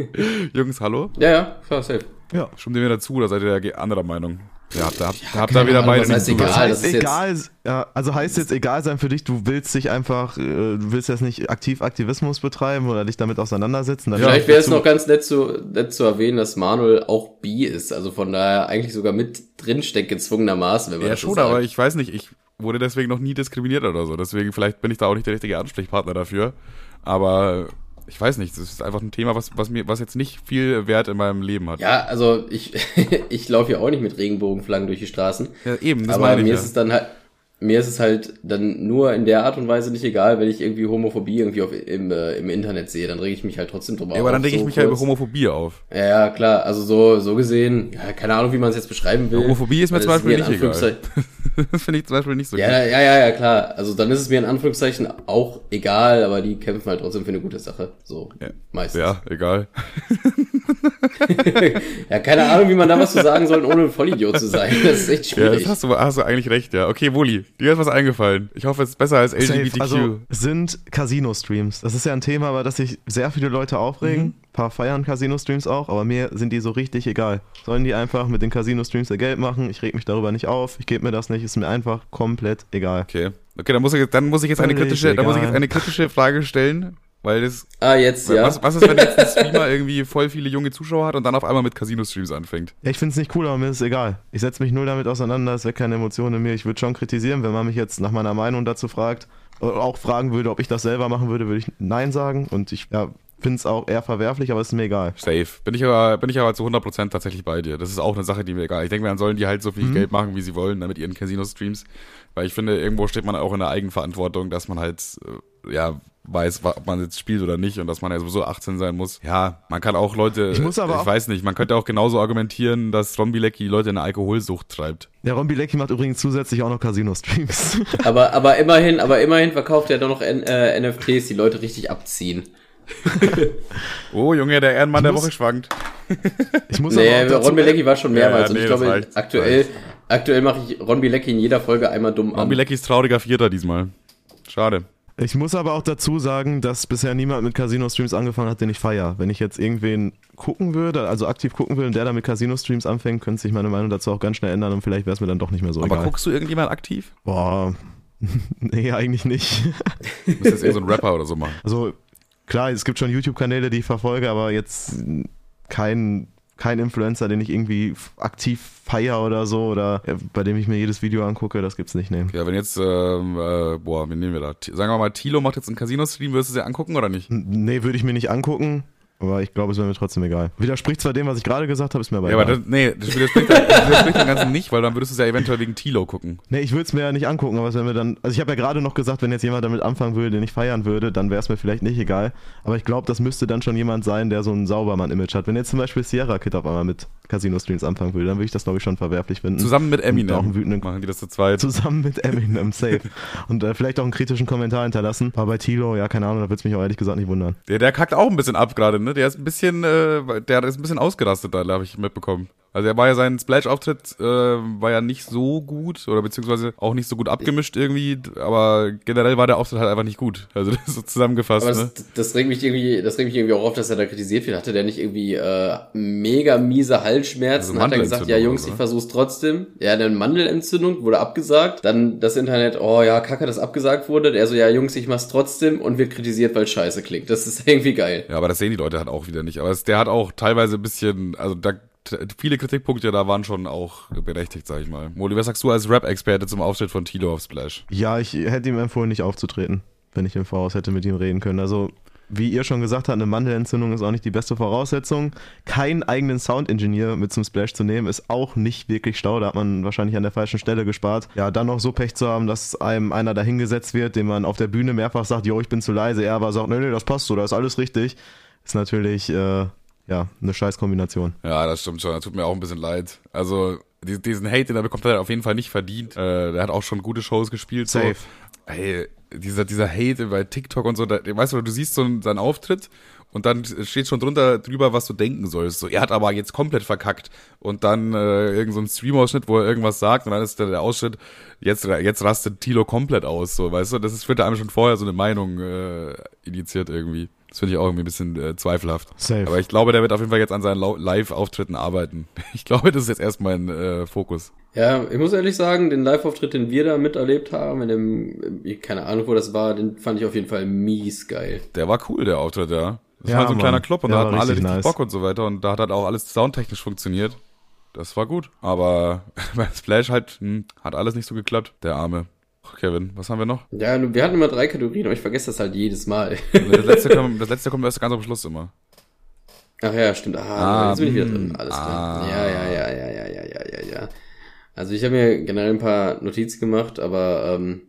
Jungs, hallo? Ja, ja, klar, safe. Ja. Stimmt ihr mir dazu oder seid ihr anderer Meinung? Ja, habt, habt, habt da wieder beide heißt egal? das ist jetzt- egal, ja, also heißt jetzt egal sein für dich, du willst dich einfach, äh, du willst jetzt nicht aktiv Aktivismus betreiben oder dich damit auseinandersetzen. Dann Vielleicht wäre es noch ganz nett zu, nett zu erwähnen, dass Manuel auch bi ist. Also von daher eigentlich sogar mit drinsteckt, gezwungenermaßen, wenn man Ja, das so schon, sagt. aber ich weiß nicht, ich wurde deswegen noch nie diskriminiert oder so. Deswegen, vielleicht bin ich da auch nicht der richtige Ansprechpartner dafür. Aber ich weiß nicht, das ist einfach ein Thema, was, was mir, was jetzt nicht viel Wert in meinem Leben hat. Ja, also ich, ich laufe ja auch nicht mit Regenbogenflaggen durch die Straßen. Ja, eben, das aber meine ich mir ja. ist es dann halt, mir ist es halt dann nur in der Art und Weise nicht egal, wenn ich irgendwie Homophobie irgendwie auf, im, äh, im Internet sehe, dann rege ich mich halt trotzdem drüber Ja, aber dann denke ich so mich ja über kurz. Homophobie auf. Ja, ja, klar, also so, so gesehen, ja, keine Ahnung, wie man es jetzt beschreiben will. Homophobie ist mir zum Beispiel in nicht egal. Das finde ich zum Beispiel nicht so Ja, ja, ja, ja, klar. Also dann ist es mir in Anführungszeichen auch egal, aber die kämpfen halt trotzdem für eine gute Sache. So, Ja. meistens. Ja, egal. Ja, keine Ahnung, wie man da was zu sagen soll, ohne ein Vollidiot zu sein. Das ist echt Ja, schwierig. das hast du, hast du eigentlich recht, ja. Okay, Woli, dir ist was eingefallen. Ich hoffe, es ist besser als. LGBTQ. Also sind Casino-Streams. Das ist ja ein Thema, über das sich sehr viele Leute aufregen. Mhm. Ein paar feiern Casino-Streams auch, aber mir sind die so richtig egal. Sollen die einfach mit den Casino-Streams ihr Geld machen? Ich reg mich darüber nicht auf. Ich gebe mir das nicht. Ist mir einfach komplett egal. okay. Okay, dann muss ich, dann muss ich jetzt eine kritische, dann muss ich jetzt eine kritische Frage stellen, weil das ah, jetzt, ja. Was, was ist, wenn jetzt ein Streamer irgendwie voll viele junge Zuschauer hat und dann auf einmal mit Casino-Streams anfängt? Ja, ich finde es nicht cool, aber mir ist es egal. Ich setze mich null damit auseinander, es weckt keine Emotionen in mir. Ich würde schon kritisieren, wenn man mich jetzt nach meiner Meinung dazu fragt, oder auch fragen würde, ob ich das selber machen würde, würde ich Nein sagen. Und ich ja, finde es auch eher verwerflich, aber es ist mir egal. Safe. Bin ich aber, bin ich aber zu 100% tatsächlich bei dir. Das ist auch eine Sache, die mir egal. Ich denke, dann sollen die halt so viel Mhm. Geld machen, wie sie wollen, damit ihren Casino-Streams. Weil ich finde, irgendwo steht man auch in der Eigenverantwortung, dass man halt, äh, ja, weiß, ob man jetzt spielt oder nicht und dass man ja sowieso 18 sein muss. Ja, man kann auch Leute, Ich muss aber ich auch- weiß nicht, man könnte auch genauso argumentieren, dass Ron Bilecki Leute in eine Alkoholsucht treibt. Der Ron Bilecki macht übrigens zusätzlich auch noch Casino-Streams. Aber, aber immerhin, aber immerhin verkauft er doch noch N äh, NFTs, die Leute richtig abziehen. Oh, Junge, der Ehrenmann der Woche schwankt. Ich muss Nee, aber Ron Bilecki war schon Ja, mehrmals ja, und nee, ich das glaube, reicht, aktuell, aktuell mache ich Ron Bilecki in jeder Folge einmal dumm Ron an. Bilecki ist trauriger Vierter diesmal. Schade. Ich muss aber auch dazu sagen, dass bisher niemand mit Casino-Streams angefangen hat, den ich feier. Wenn ich jetzt irgendwen gucken würde, also aktiv gucken will und der da mit Casino-Streams anfängt, könnte sich meine Meinung dazu auch ganz schnell ändern und vielleicht wäre es mir dann doch nicht mehr so Aber egal. guckst du irgendjemand aktiv? Boah, nee, eigentlich nicht. Du musst jetzt irgend so ein Rapper oder so machen. Also klar, es gibt schon YouTube-Kanäle, die ich verfolge, aber jetzt kein, kein Influencer, den ich irgendwie aktiv feier oder so oder äh, bei dem ich mir jedes Video angucke, das gibt's nicht, nee. Ja, wenn jetzt, ähm, äh, boah, wen nehmen wir da? Sagen wir mal, Tilo macht jetzt einen Casino-Stream, wirst du sie angucken oder nicht? N- Nee, würde ich mir nicht angucken, aber ich glaube, es wäre mir trotzdem egal. Widerspricht zwar dem, was ich gerade gesagt habe, ist mir aber Ja, aber egal. das, nee, das widerspricht, das widerspricht dem Ganzen nicht, weil dann würdest du es ja eventuell wegen Tilo gucken. Nee, ich würde es mir ja nicht angucken, aber wäre mir dann. Also ich habe ja gerade noch gesagt, wenn jetzt jemand damit anfangen würde, den ich feiern würde, dann wäre es mir vielleicht nicht egal. Aber ich glaube, das müsste dann schon jemand sein, der so ein Saubermann-Image hat. Wenn jetzt zum Beispiel Sierra Kid auf einmal mit Casino-Streams anfangen würde, dann würde ich das, glaube ich, schon verwerflich finden. Zusammen mit Und auch einen Eminem wütenden machen die das zu zweit. Zusammen mit Eminem, safe. Und äh, vielleicht auch einen kritischen Kommentar hinterlassen. Aber bei Tilo, ja, keine Ahnung, da würde es mich auch ehrlich gesagt nicht wundern. Der, der kackt auch ein bisschen ab gerade, ne? Der ist ein bisschen, äh, der ist ein bisschen ausgerastet da, habe ich mitbekommen. Also er war ja sein Splash-Auftritt äh, war ja nicht so gut oder beziehungsweise auch nicht so gut abgemischt irgendwie, aber generell war der Auftritt halt einfach nicht gut. Also das ist so zusammengefasst. Aber ne? das, das regt mich irgendwie, das regt mich irgendwie auch auf, dass er da kritisiert wird. Hatte der nicht irgendwie äh, mega miese Halsschmerzen? Also hat er gesagt, ja Jungs, oder? ich versuch's trotzdem. Ja, eine Mandelentzündung wurde abgesagt. Dann das Internet, oh ja, kacke, dass abgesagt wurde. Der so, ja Jungs, ich mach's trotzdem und wird kritisiert, weil scheiße klingt. Das ist irgendwie geil. Ja, aber das sehen die Leute halt auch wieder nicht. Aber es, der hat auch teilweise ein bisschen, also da viele Kritikpunkte da waren schon auch berechtigt, sag ich mal. Moli, was sagst du als Rap-Experte zum Auftritt von Tilo auf Splash? Ja, ich hätte ihm empfohlen, nicht aufzutreten, wenn ich im Voraus hätte mit ihm reden können. Also, wie ihr schon gesagt habt, eine Mandelentzündung ist auch nicht die beste Voraussetzung. Keinen eigenen Sound-Engineer mit zum Splash zu nehmen, ist auch nicht wirklich schlau. Da hat man wahrscheinlich an der falschen Stelle gespart. Ja, dann noch so Pech zu haben, dass einem einer dahingesetzt wird, dem man auf der Bühne mehrfach sagt, jo, ich bin zu leise. Er aber sagt, nee, nee, das passt so, da ist alles richtig. Ist natürlich, äh, ja, eine scheiß Kombination. Ja, das stimmt schon. Das tut mir auch ein bisschen leid. Also, die- diesen Hate, den er bekommt, hat er auf jeden Fall nicht verdient. Äh, der hat auch schon gute Shows gespielt. So. Safe. Ey, dieser, dieser Hate bei TikTok und so, da, weißt du, du siehst so einen- seinen Auftritt und dann steht schon drunter drüber, was du denken sollst. So, er hat aber jetzt komplett verkackt. Und dann äh, irgend so ein Stream-Ausschnitt, wo er irgendwas sagt und dann ist der, der Ausschnitt, jetzt, jetzt rastet Tilo komplett aus, so, weißt du, das ist, wird einem schon vorher so eine Meinung äh, initiiert irgendwie. Das finde ich auch irgendwie ein bisschen äh, zweifelhaft. Safe. Aber ich glaube, der wird auf jeden Fall jetzt an seinen Live-Auftritten arbeiten. Ich glaube, das ist jetzt erst mein äh, Fokus. Ja, ich muss ehrlich sagen, den Live-Auftritt, den wir da miterlebt haben, in dem, ich- keine Ahnung, wo das war, den fand ich auf jeden Fall mies geil. Der war cool, der Auftritt, ja. Das Ja, war so ein Mann. kleiner Club und Der da hatten alle richtig richtig nice. Bock und so weiter und da hat halt auch alles soundtechnisch funktioniert. Das war gut. Aber bei Splash halt hm, hat alles nicht so geklappt. Der Arme. Kevin, was haben wir noch? Ja, wir hatten immer drei Kategorien, aber ich vergesse das halt jedes Mal. Das letzte, kommt, das letzte kommt erst ganz am Schluss immer. Ach ja, stimmt. Ah, Ah, jetzt bin ich wieder drin. Alles klar. ah. Ja, ja, ja, ja, ja, ja, ja, ja, ja. Also ich habe mir generell ein paar Notizen gemacht, aber ähm,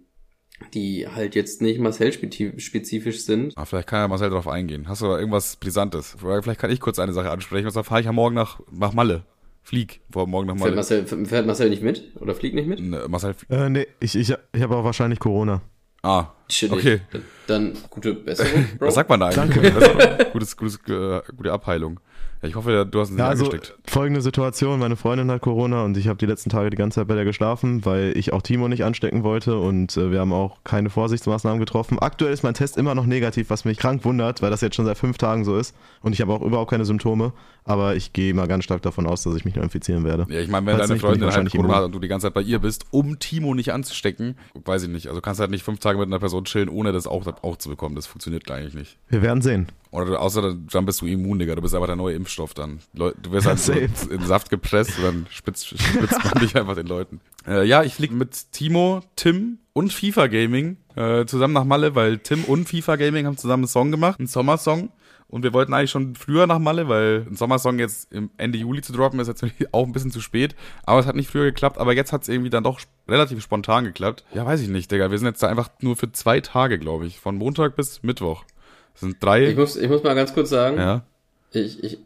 die halt jetzt nicht Marcel-spezifisch sind. Ah, vielleicht kann ja Marcel darauf eingehen. Hast du da irgendwas Brisantes? Vielleicht kann ich kurz eine Sache ansprechen. Und zwar fahre ich ja morgen nach, nach Malle. Flieg vor morgen nach Fährt. Marcel, fährt Marcel nicht mit? Oder fliegt nicht mit? Ne, Marcel, Äh, nee, ich, ich, ich habe auch wahrscheinlich Corona. ah, Shit, okay. Dann, dann gute Besserung, Bro. Was sagt man da eigentlich? Danke. Gutes, gutes, äh, gute Abheilung. Ja, ich hoffe, du hast ihn nicht Ja, also angesteckt. folgende Situation, meine Freundin hat Corona und ich habe die letzten Tage die ganze Zeit bei der geschlafen, weil ich auch Timo nicht anstecken wollte und äh, wir haben auch keine Vorsichtsmaßnahmen getroffen. Aktuell ist mein Test immer noch negativ, was mich krank wundert, weil das jetzt schon seit fünf Tagen so ist und ich habe auch überhaupt keine Symptome, aber ich gehe mal ganz stark davon aus, dass ich mich nur infizieren werde. Ja, ich meine, wenn Falls deine nicht, Freundin halt wahrscheinlich Corona hat und du die ganze Zeit bei ihr bist, um Timo nicht anzustecken, weiß ich nicht. Also kannst halt nicht fünf Tage mit einer Person chillen, ohne das auch, auch zu bekommen. Das funktioniert eigentlich nicht. Wir werden sehen. Oder außer dann bist du immun, Digga. Du bist einfach der neue Impfstoff dann. Du wirst halt so Safe. in Saft gepresst und dann spitzt, spitzt man dich einfach den Leuten. Äh, ja, ich fliege mit Timo, Tim und FIFA Gaming äh, zusammen nach Malle, weil Tim und FIFA Gaming haben zusammen einen Song gemacht, einen Sommersong. Und wir wollten eigentlich schon früher nach Malle, weil ein Sommersong jetzt im Ende Juli zu droppen ist jetzt auch ein bisschen zu spät. Aber es hat nicht früher geklappt, aber jetzt hat es irgendwie dann doch relativ spontan geklappt. Ja, weiß ich nicht, Digga. Wir sind jetzt da einfach nur für zwei Tage, glaube ich. Von Montag bis Mittwoch. Das sind drei. Ich muss, ich muss mal ganz kurz sagen, ja. ich, ich,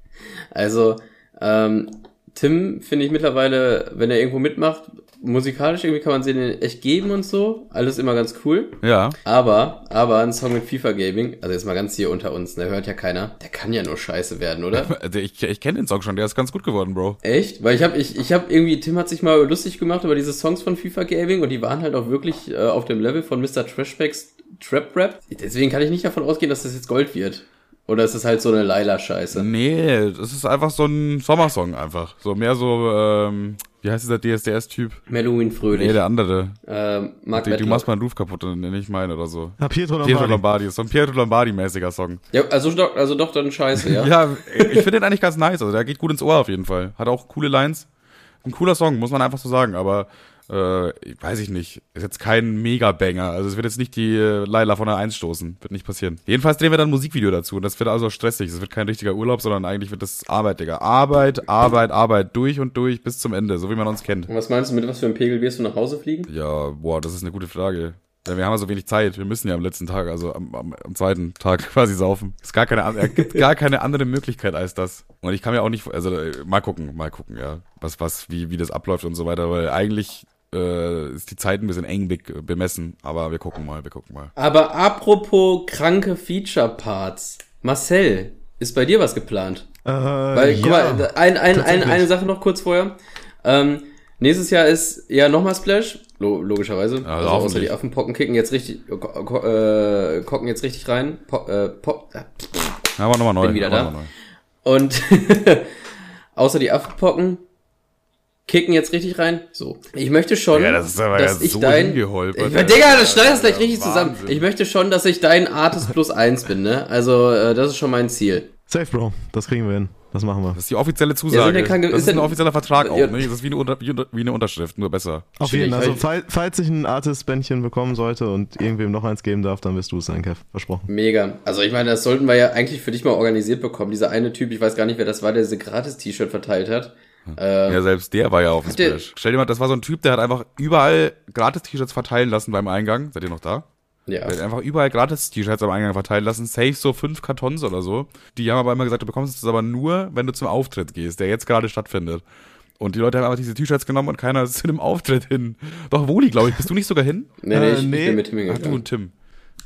also, ähm, Tim finde ich mittlerweile, wenn er irgendwo mitmacht, musikalisch irgendwie kann man sie den echt geben und so, alles immer ganz cool. Ja. Aber, aber ein Song mit FIFA Gaming, also jetzt mal ganz hier unter uns, ne, hört ja keiner, der kann ja nur scheiße werden, oder? Also ich, ich kenne den Song schon, der ist ganz gut geworden, Bro. Echt? Weil ich habe ich, ich hab irgendwie, Tim hat sich mal lustig gemacht über diese Songs von FIFA Gaming und die waren halt auch wirklich äh, auf dem Level von Mr. Trashbacks Trap Rap. Deswegen kann ich nicht davon ausgehen, dass das jetzt Gold wird. Oder ist das halt so eine Laila-Scheiße? Nee, das ist einfach so ein Sommersong einfach. So mehr so, ähm, wie heißt dieser DSDS-Typ? Halloween fröhlich. Nee, der andere. ähm, Mark Du, du machst meinen Roof kaputt, und nicht meinen oder so. Ja, Pietro Pietro Lombardi. Lombardi, ist so ein Pietro Lombardi-mäßiger Song. Ja, also doch, also doch dann scheiße, ja. Ja, ich finde den eigentlich ganz nice. Also der geht gut ins Ohr auf jeden Fall. Hat auch coole Lines. Ein cooler Song, muss man einfach so sagen. Aber äh, weiß ich nicht. Ist jetzt kein Mega-Banger. Also es wird jetzt nicht die äh, Laila von der Eins stoßen. Wird nicht passieren. Jedenfalls drehen wir dann ein Musikvideo dazu. Und das wird also stressig. Es wird kein richtiger Urlaub, sondern eigentlich wird das Arbeit, Digga. Arbeit, Arbeit, Arbeit. Durch und durch bis zum Ende. So wie man uns kennt. Und was meinst du, mit was für einem Pegel wirst du nach Hause fliegen? Ja, boah, das ist eine gute Frage. Ja, wir haben ja so wenig Zeit. Wir müssen ja am letzten Tag, also am, am, am zweiten Tag quasi saufen. Es gar keine, gibt gar keine andere Möglichkeit als das. Und ich kann mir auch nicht, also äh, mal gucken, mal gucken, ja, was, was, wie, wie das abläuft und so weiter, weil eigentlich äh, ist die Zeit ein bisschen eng be bemessen, aber wir gucken mal, wir gucken mal. Aber apropos kranke Feature-Parts. Marcel, ist bei dir was geplant? Äh, Weil, guck ja, mal, ein, ein, ein, eine Sache noch kurz vorher. Ähm, nächstes Jahr ist ja nochmal Splash, lo logischerweise. Ja, also außer die Affenpocken kicken jetzt richtig, ko ko äh, kocken jetzt richtig rein. Po äh, po äh, Ja, aber nochmal neu. Bin wieder da. noch mal neu. und außer die Affenpocken kicken jetzt richtig rein. So. Ich möchte schon, Ja, das ist aber dass ja ich so dein. hingeholpert, Ich, ey. Digga, das schneidet das gleich Ja, richtig zusammen. Wahnsinn. Ich möchte schon, dass ich dein Artist plus eins bin, ne? Also, äh, das ist schon mein Ziel. Safe, Bro. Das kriegen wir hin. Das machen wir. Das ist die offizielle Ja, Zusage. ja das ist ist ein offizieller Vertrag auch, Ja. ne? Das ist wie eine, Unter wie eine Unterschrift, nur besser. Auf jeden Fall. Also, weil- fall, falls ich ein Artist-Bändchen bekommen sollte und irgendwem noch eins geben darf, dann bist du es sein, Kev. Versprochen. Mega. Also ich meine, das sollten wir ja eigentlich für dich mal organisiert bekommen. Dieser eine Typ, ich weiß gar nicht, wer das war, der diese Gratis-T-Shirt verteilt hat. Äh, Ja, selbst der war ja auf dem Splash. Stell dir mal, das war so ein Typ, der hat einfach überall Gratis-T-Shirts verteilen lassen beim Eingang. Seid ihr noch da? ja. Der hat einfach überall Gratis-T-Shirts am Eingang verteilen lassen. Safe so fünf Kartons oder so. Die haben aber immer gesagt, du bekommst es aber nur, wenn du zum Auftritt gehst, der jetzt gerade stattfindet. Und die Leute haben einfach diese T-Shirts genommen und keiner ist zu dem Auftritt hin. Doch, Woli, glaube ich. Bist du nicht sogar hin? Nee, nee, Äh, ich, ich nee. bin mit ihm Ach, du und Tim.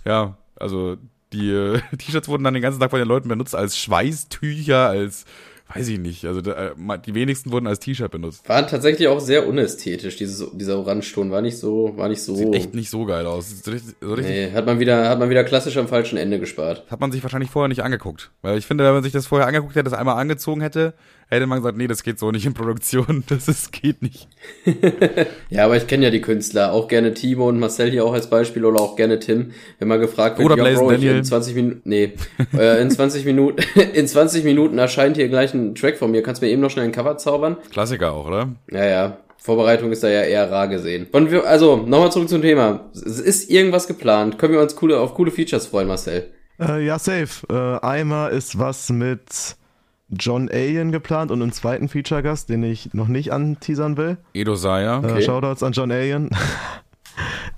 Ja, also die äh, T-Shirts wurden dann den ganzen Tag von den Leuten benutzt als Schweißtücher, als, weiß ich nicht, also da, äh, die wenigsten wurden als T-Shirt benutzt. War tatsächlich auch sehr unästhetisch, dieses, dieser Orangeton. War nicht so, war nicht so. Sieht echt nicht so geil aus. So richtig, so richtig nee, hat man wieder, hat man wieder klassisch am falschen Ende gespart. hat man sich wahrscheinlich vorher nicht angeguckt. Weil ich finde, wenn man sich das vorher angeguckt hätte, das einmal angezogen hätte, hätte man gesagt, nee, das geht so nicht in Produktion, das ist, geht nicht. Ja, aber ich kenne ja die Künstler, auch gerne Timo und Marcel hier auch als Beispiel oder auch gerne Tim. Wenn mal gefragt wird, Oder ja, Bro, in 20 Minuten, nee, äh, in 20 Minuten, in 20 Minuten erscheint hier gleich ein Track von mir. Kannst du mir eben noch schnell ein Cover zaubern? Klassiker auch, oder? Ja, ja. Vorbereitung ist da ja eher rar gesehen. Und wir, also, nochmal zurück zum Thema. Es ist irgendwas geplant. Können wir uns coole, auf coole Features freuen, Marcel? Äh, ja, safe. Äh, einmal ist was mit John Alien geplant und einem zweiten Feature-Gast, den ich noch nicht anteasern will. Edo Saya. Äh, Okay. Shoutouts an John Alien.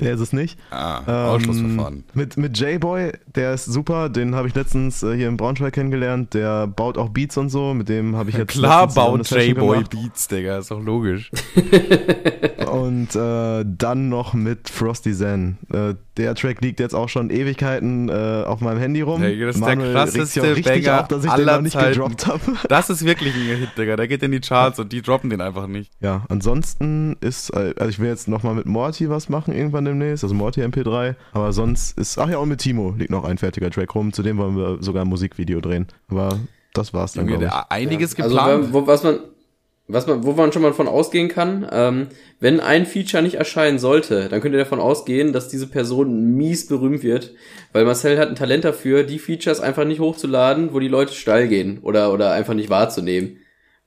Der ist es nicht. Ah, Ausschlussverfahren. Ähm, mit mit J-Boy, der ist super. Den habe ich letztens äh, hier in Braunschweig kennengelernt. Der baut auch Beats und so. Mit dem habe ich jetzt Klar baut J-Boy. Beats, Digga, ist doch logisch. Und äh, dann noch mit Frosty Zen. Äh, der Track liegt jetzt auch schon Ewigkeiten äh, auf meinem Handy rum. Hey, das ist der Manuel sich krasseste Banger auf, dass ich den aller noch nicht Zeiten. gedroppt habe. Das ist wirklich ein Hit, Digga. Der geht in die Charts und die droppen den einfach nicht. Ja, ansonsten ist, äh, also ich will jetzt nochmal mit Morty was machen irgendwann demnächst, also Morty MP3, aber sonst ist, ach ja, und mit Timo liegt noch ein fertiger Track rum, zu dem wollen wir sogar ein Musikvideo drehen. Aber das war's dann, glaube ich. einiges Also, geplant. wo, was man, was man, wo man schon mal von ausgehen kann, ähm, wenn ein Feature nicht erscheinen sollte, dann könnt ihr davon ausgehen, dass diese Person mies berühmt wird, weil Marcel hat ein Talent dafür, die Features einfach nicht hochzuladen, wo die Leute steil gehen oder, oder einfach nicht wahrzunehmen.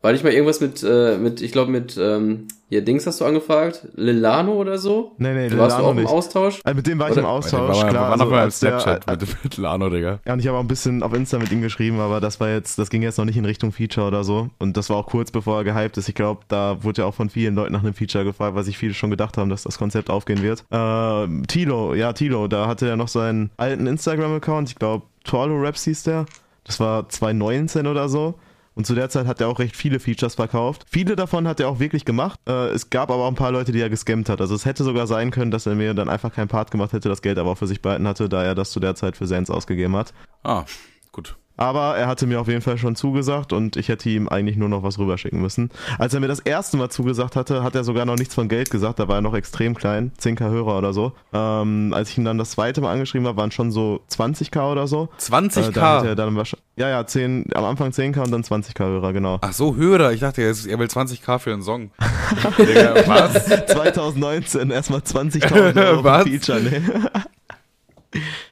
War nicht mal irgendwas mit, äh, mit, ich glaube mit, ähm, hier Dings hast du angefragt? Lilano oder so? Nee, nee, Du warst du Lilano auch im. Austausch? Also mit dem war ich Oder- im Austausch, war, klar. war also noch mal im als der- Snapchat äh, mit, mit Lano, Digga. Ja, und ich habe auch ein bisschen auf Insta mit ihm geschrieben, aber das war jetzt, das ging jetzt noch nicht in Richtung Feature oder so. Und das war auch kurz bevor er gehypt ist. Ich glaube, da wurde ja auch von vielen Leuten nach einem Feature gefragt, weil sich viele schon gedacht haben, dass das Konzept aufgehen wird. Ähm, Tilo, ja, Tilo, da hatte er noch seinen alten Instagram-Account. Ich glaube, Torlo Raps hieß der. Das war 2019 oder so. Und zu der Zeit hat er auch recht viele Features verkauft. Viele davon hat er auch wirklich gemacht. Äh, es gab aber auch ein paar Leute, die er gescammt hat. Also es hätte sogar sein können, dass er mir dann einfach keinen Part gemacht hätte, das Geld aber auch für sich behalten hatte, da er das zu der Zeit für Sans ausgegeben hat. Ah. Aber er hatte mir auf jeden Fall schon zugesagt und ich hätte ihm eigentlich nur noch was rüberschicken müssen. Als er mir das erste Mal zugesagt hatte, hat er sogar noch nichts von Geld gesagt, da war er noch extrem klein, 10k Hörer oder so. Ähm, als ich ihn dann das zweite Mal angeschrieben habe, waren schon so 20k oder so. Äh, 20k? da hätte er dann ja, ja, 10, am Anfang 10k und dann 20k Hörer, genau. Ach so, Hörer. Ich dachte, er will 20k für einen Song. Digga, was? 2019 erstmal 20.000 Euro Was? Feature, ne?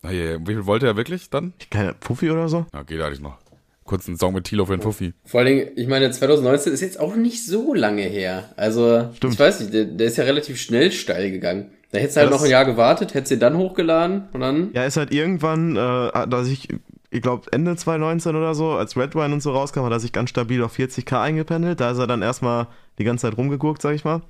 Na, ja, wie viel wollte er wirklich dann? Keine Puffi oder so? Ja, geht eigentlich noch. Kurz einen Song mit Tilo für den Fuffi. Vor allen Dingen, ich meine, 2019 ist jetzt auch nicht so lange her. Also, Stimmt. ich weiß nicht, der, der ist ja relativ schnell steil gegangen. Da hättest du halt Das- noch ein Jahr gewartet, hättest du dann hochgeladen und dann. Ja, ist halt irgendwann, äh, dass ich, ich glaube Ende 2019 oder so, als Red Wine und so rauskam, hat er sich ganz stabil auf 40k eingependelt. Da ist er dann erstmal die ganze Zeit rumgeguckt, sag ich mal.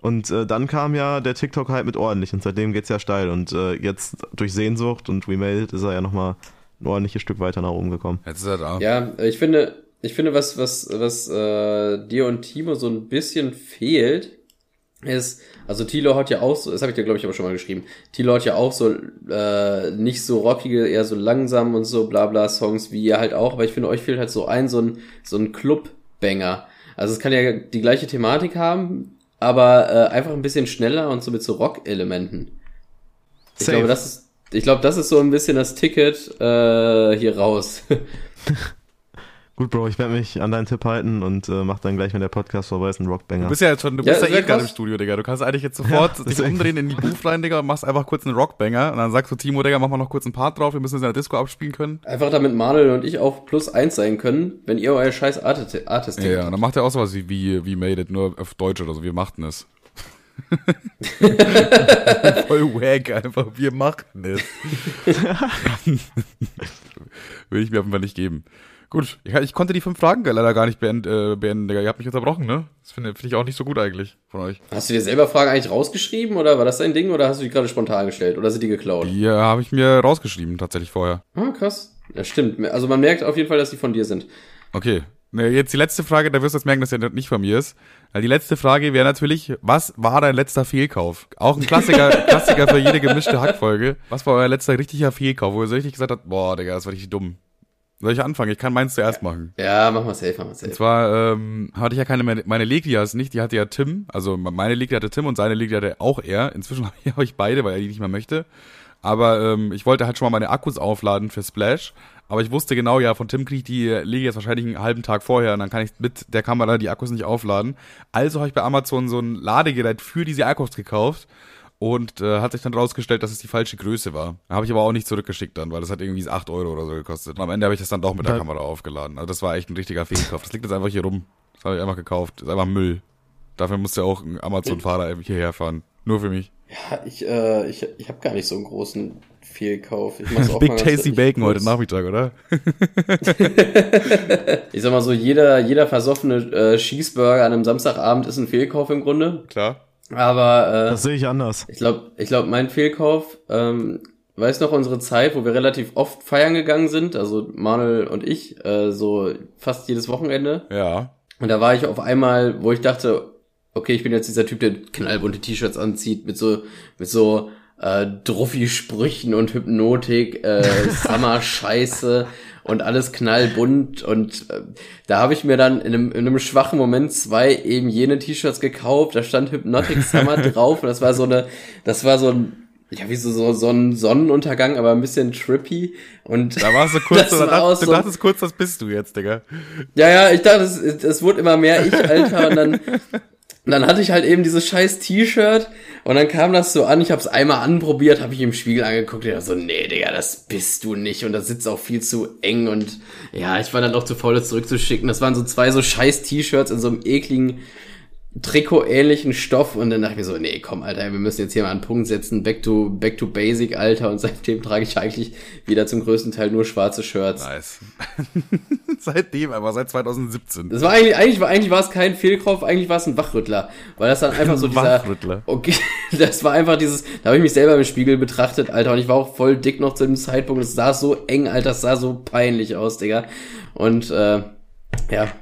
Und äh, dann kam ja der TikTok halt mit ordentlich und seitdem geht's ja steil. Und äh, jetzt durch Sehnsucht und Remade ist er ja nochmal ein ordentliches Stück weiter nach oben gekommen. Jetzt ist er da. Ja, ich finde, ich finde, was, was, was äh, dir und Timo so ein bisschen fehlt, ist, also Tilo hat ja auch so, das habe ich dir glaube ich aber schon mal geschrieben, Tilo hat ja auch so äh, nicht so rockige, eher so langsam und so bla bla Songs wie ihr halt auch, aber ich finde, euch fehlt halt so ein, so ein, so ein Club-Banger. Also es kann ja die gleiche Thematik haben, aber äh, einfach ein bisschen schneller und so mit so Rock-Elementen. Ich Safe. glaube, das ist, ich glaube, das ist so ein bisschen das Ticket äh, hier raus. Gut, Bro, ich werde mich an deinen Tipp halten und äh, mach dann gleich, wenn der Podcast vorbei ist, einen Rockbanger. Du bist ja jetzt schon, du Ja, bist ja, eh gerade im. Studio, Digga. Du kannst eigentlich jetzt sofort Ja, dich umdrehen in die Booth rein, Digga, und machst einfach kurz einen Rockbanger und dann sagst du, Timo, Digga, mach mal noch kurz einen Part drauf, wir müssen es in der Disco abspielen können. Einfach damit Manuel und ich auf plus eins sein können, wenn ihr euer scheiß Artist Artist Ja, ja, und dann macht er auch sowas wie, wie, wie Made It, nur auf Deutsch oder so, wir machten es. Voll wack, einfach, wir machten es. Will ich mir einfach nicht geben. Gut, ich, ich konnte die fünf Fragen leider gar nicht beend, äh, beenden, Digga. Ihr habt mich unterbrochen, ne? Das finde find ich auch nicht so gut eigentlich von euch. Hast du dir selber Fragen eigentlich rausgeschrieben oder war das dein Ding oder hast du die gerade spontan gestellt oder sind die geklaut? Die äh, habe ich mir rausgeschrieben, tatsächlich vorher. Ah, krass. Ja, stimmt. Also man merkt auf jeden Fall, dass die von dir sind. Okay. Ne, jetzt die letzte Frage, da wirst du jetzt merken, dass der nicht von mir ist. Die letzte Frage wäre natürlich, was war dein letzter Fehlkauf? Auch ein Klassiker, Klassiker für jede gemischte Hackfolge. Was war euer letzter richtiger Fehlkauf, wo ihr so richtig gesagt habt, boah, Digga, das war richtig dumm. Soll ich anfangen? Ich kann meins zuerst machen. Ja, mach mal safe, mach mal Und safe. zwar ähm, hatte ich ja keine, meine Leglias nicht, die hatte ja Tim. Also meine Leglia hatte Tim und seine Leglia hatte auch er. Inzwischen habe ich beide, weil er die nicht mehr möchte. Aber ähm, ich wollte halt schon mal meine Akkus aufladen für Splash. Aber ich wusste genau, ja, von Tim kriege ich die Legias wahrscheinlich einen halben Tag vorher und dann kann ich mit der Kamera die Akkus nicht aufladen. Also habe ich bei Amazon so ein Ladegerät für diese Akkus gekauft und äh, hat sich dann rausgestellt, dass es die falsche Größe war. Habe ich aber auch nicht zurückgeschickt dann, weil das hat irgendwie 8 Euro oder so gekostet. Und am Ende habe ich das dann doch mit der Kamera aufgeladen. Also das war echt ein richtiger Fehlkauf. Das liegt jetzt einfach hier rum. Das habe ich einfach gekauft. Das ist einfach Müll. Dafür musste auch ein Amazon-Fahrer hierher fahren. Nur für mich. Ja, ich, äh, ich, ich habe gar nicht so einen großen Fehlkauf. Ich mach's auch Big Tasty Bacon heute kurz. Nachmittag, oder? Ich sag mal so, jeder, jeder versoffene äh, Cheeseburger an einem Samstagabend ist ein Fehlkauf im Grunde. Klar. Aber äh, Das sehe ich anders. ich glaube, ich glaub, mein Fehlkauf, ähm, weiß noch unsere Zeit, wo wir relativ oft feiern gegangen sind, also Manuel und ich, äh, so fast jedes Wochenende. Ja. Und da war ich auf einmal, wo ich dachte, okay, ich bin jetzt dieser Typ, der knallbunte T-Shirts anzieht, mit so, mit so äh, Druffi-Sprüchen und Hypnotik, äh, Summer-Scheiße und alles knallbunt. Und äh, da habe ich mir dann in einem, in einem schwachen Moment zwei eben jene T-Shirts gekauft. Da stand Hypnotic Summer drauf und das war so eine, das war so ein ja, wie so, so, so ein Sonnenuntergang, aber ein bisschen trippy. Und Da warst du kurz, Das du, war dacht, du so- dachtest kurz, das bist du jetzt, Digga. Ja, ja, ich dachte, es, es wurde immer mehr ich, Alter, und dann, und dann hatte ich halt eben dieses scheiß T-Shirt und dann kam das so an, ich habe es einmal anprobiert, habe ich im Spiegel angeguckt und so, nee, Digga, das bist du nicht und das sitzt auch viel zu eng und ja, ich war dann doch zu faul, das zurückzuschicken. Das waren so zwei so scheiß T-Shirts in so einem ekligen Trikot-ähnlichen Stoff und dann dachte ich mir so, nee, komm, Alter, wir müssen jetzt hier mal einen Punkt setzen, back to, back to basic, Alter, und seitdem trage ich eigentlich wieder zum größten Teil nur schwarze Shirts. Nice. Seitdem, aber seit 2017. Das war eigentlich, eigentlich war, eigentlich war es kein Fehlkauf, eigentlich war es ein Wachrüttler. Weil das dann einfach so dieser, Wachrüttler. okay, das war einfach dieses, da habe ich mich selber im Spiegel betrachtet, Alter, und ich war auch voll dick noch zu dem Zeitpunkt, es sah so eng, Alter, es sah so peinlich aus, Digga. Und, äh, ja,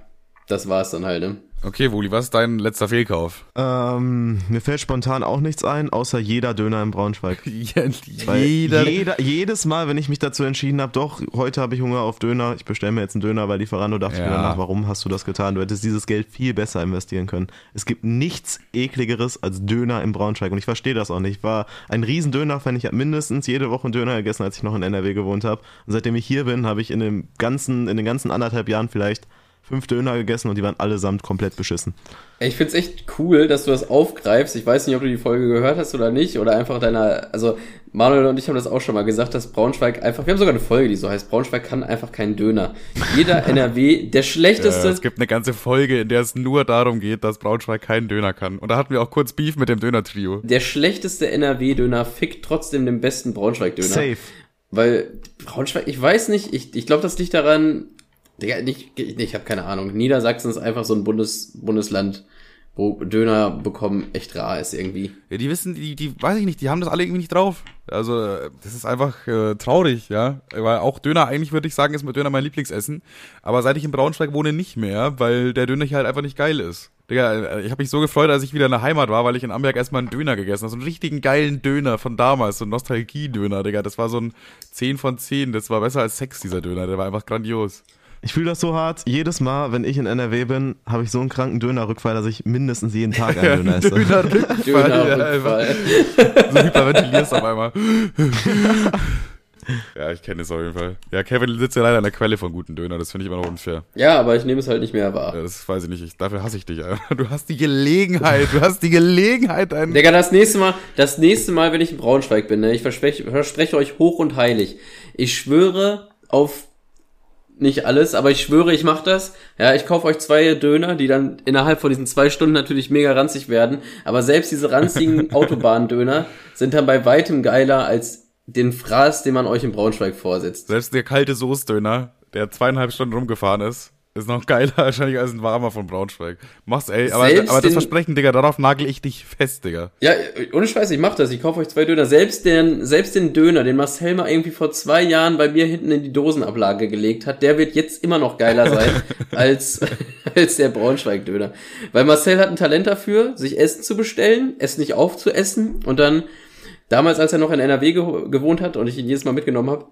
das war es dann halt, ne? Okay, Wuli, was ist dein letzter Fehlkauf? Ähm, mir fällt spontan auch nichts ein, außer jeder Döner in Braunschweig. Jeder. jeder, jedes Mal, wenn ich mich dazu entschieden habe, doch, heute habe ich Hunger auf Döner, ich bestelle mir jetzt einen Döner, weil Lieferando dachte ich Ja. mir danach, warum hast du das getan? Du hättest dieses Geld viel besser investieren können. Es gibt nichts ekligeres als Döner in Braunschweig und ich verstehe das auch nicht. Ich war ein riesen Döner-Fan, ich habe mindestens jede Woche einen Döner gegessen, als ich noch in NRW gewohnt habe. Und seitdem ich hier bin, habe ich in, dem ganzen, in den ganzen anderthalb Jahren vielleicht fünf Döner gegessen und die waren allesamt komplett beschissen. Ich find's echt cool, dass du das aufgreifst. Ich weiß nicht, ob du die Folge gehört hast oder nicht, oder einfach deiner, also Manuel und ich haben das auch schon mal gesagt, dass Braunschweig einfach, wir haben sogar eine Folge, die so heißt, Braunschweig kann einfach keinen Döner. Jeder NRW, der schlechteste, es gibt eine ganze Folge, in der es nur darum geht, dass Braunschweig keinen Döner kann. Und da hatten wir auch kurz Beef mit dem Döner-Trio. der schlechteste NRW-Döner fickt trotzdem den besten Braunschweig-Döner. Safe. Weil Braunschweig, ich weiß nicht, ich, ich glaube, das liegt daran, Digga, nicht, ich, ich habe keine Ahnung. Niedersachsen ist einfach so ein Bundes, Bundesland, wo Döner bekommen echt rar ist irgendwie. Ja, die wissen, die, die, weiß ich nicht, die haben das alle irgendwie nicht drauf. Also, äh, das ist einfach äh, traurig, ja. Weil auch Döner, eigentlich würde ich sagen, ist mit Döner mein Lieblingsessen. Aber seit ich in Braunschweig wohne, nicht mehr, weil der Döner hier halt einfach nicht geil ist. Digga, ich habe mich so gefreut, als ich wieder in der Heimat war, weil ich in Amberg erstmal einen Döner gegessen habe. So einen richtigen geilen Döner von damals, so ein Nostalgie-Döner, Digga. Das war so ein 10 von 10. Das war besser als Sex, dieser Döner. Der war einfach grandios. Ich fühle das so hart. Jedes Mal, wenn ich in NRW bin, habe ich so einen kranken Dönerrückfall, dass ich mindestens jeden Tag einen Döner esse. Dönerrückfall. Dönerrückfall. Ja, so hyperventilierst auf einmal. Ja, ich kenne es auf jeden Fall. Ja, Kevin sitzt ja leider an der Quelle von guten Döner. Das finde ich immer noch unfair. Ja, aber ich nehme es halt nicht mehr wahr. Ja, das weiß ich nicht. Ich, dafür hasse ich dich. Alter. Du hast die Gelegenheit. Du hast die Gelegenheit. Einen Digga, das nächste Mal, das nächste Mal, wenn ich in Braunschweig bin, ne, ich verspreche, verspreche euch hoch und heilig. Ich schwöre auf nicht alles, aber ich schwöre, ich mache das. Ja, ich kaufe euch zwei Döner, die dann innerhalb von diesen zwei Stunden natürlich mega ranzig werden. Aber selbst diese ranzigen Autobahndöner sind dann bei weitem geiler als den Fraß, den man euch in Braunschweig vorsetzt. Selbst der kalte Soßdöner, der zweieinhalb Stunden rumgefahren ist, ist noch geiler wahrscheinlich als ein warmer von Braunschweig. Mach's, ey. Aber, aber das Versprechen, Digga, darauf nagel ich dich fest, Digga. Ja, ohne Scheiß, ich mach das. Ich kaufe euch zwei Döner. Selbst den, selbst den Döner, den Marcel mal irgendwie vor zwei Jahren bei mir hinten in die Dosenablage gelegt hat, der wird jetzt immer noch geiler sein als, als der Braunschweig-Döner. Weil Marcel hat ein Talent dafür, sich Essen zu bestellen, es nicht aufzuessen und dann, damals, als er noch in NRW ge gewohnt hat und ich ihn jedes Mal mitgenommen habe,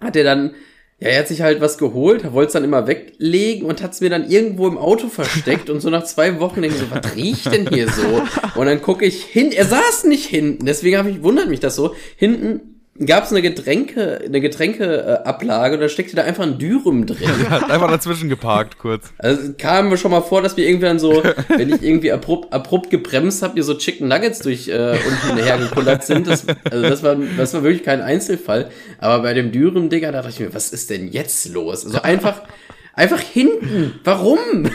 hat er dann, ja, er hat sich halt was geholt, wollte es dann immer weglegen und hat es mir dann irgendwo im Auto versteckt und so nach zwei Wochen denke ich so, was riecht denn hier so? Und dann gucke ich hin, er saß nicht hinten, deswegen habe ich, wundert mich das so, hinten gab es eine Getränke, eine Getränkeablage äh, Ablage und da steckte da einfach ein Dürüm drin. Hat einfach dazwischen geparkt, kurz. Also es kam mir schon mal vor, dass wir irgendwann so, wenn ich irgendwie abrupt, abrupt gebremst habe, hier so Chicken Nuggets durch äh, unten hergekullert sind. Das, also das war, das war wirklich kein Einzelfall. Aber bei dem Dürüm, Digga, da dachte ich mir, was ist denn jetzt los? Also einfach, einfach hinten. Warum?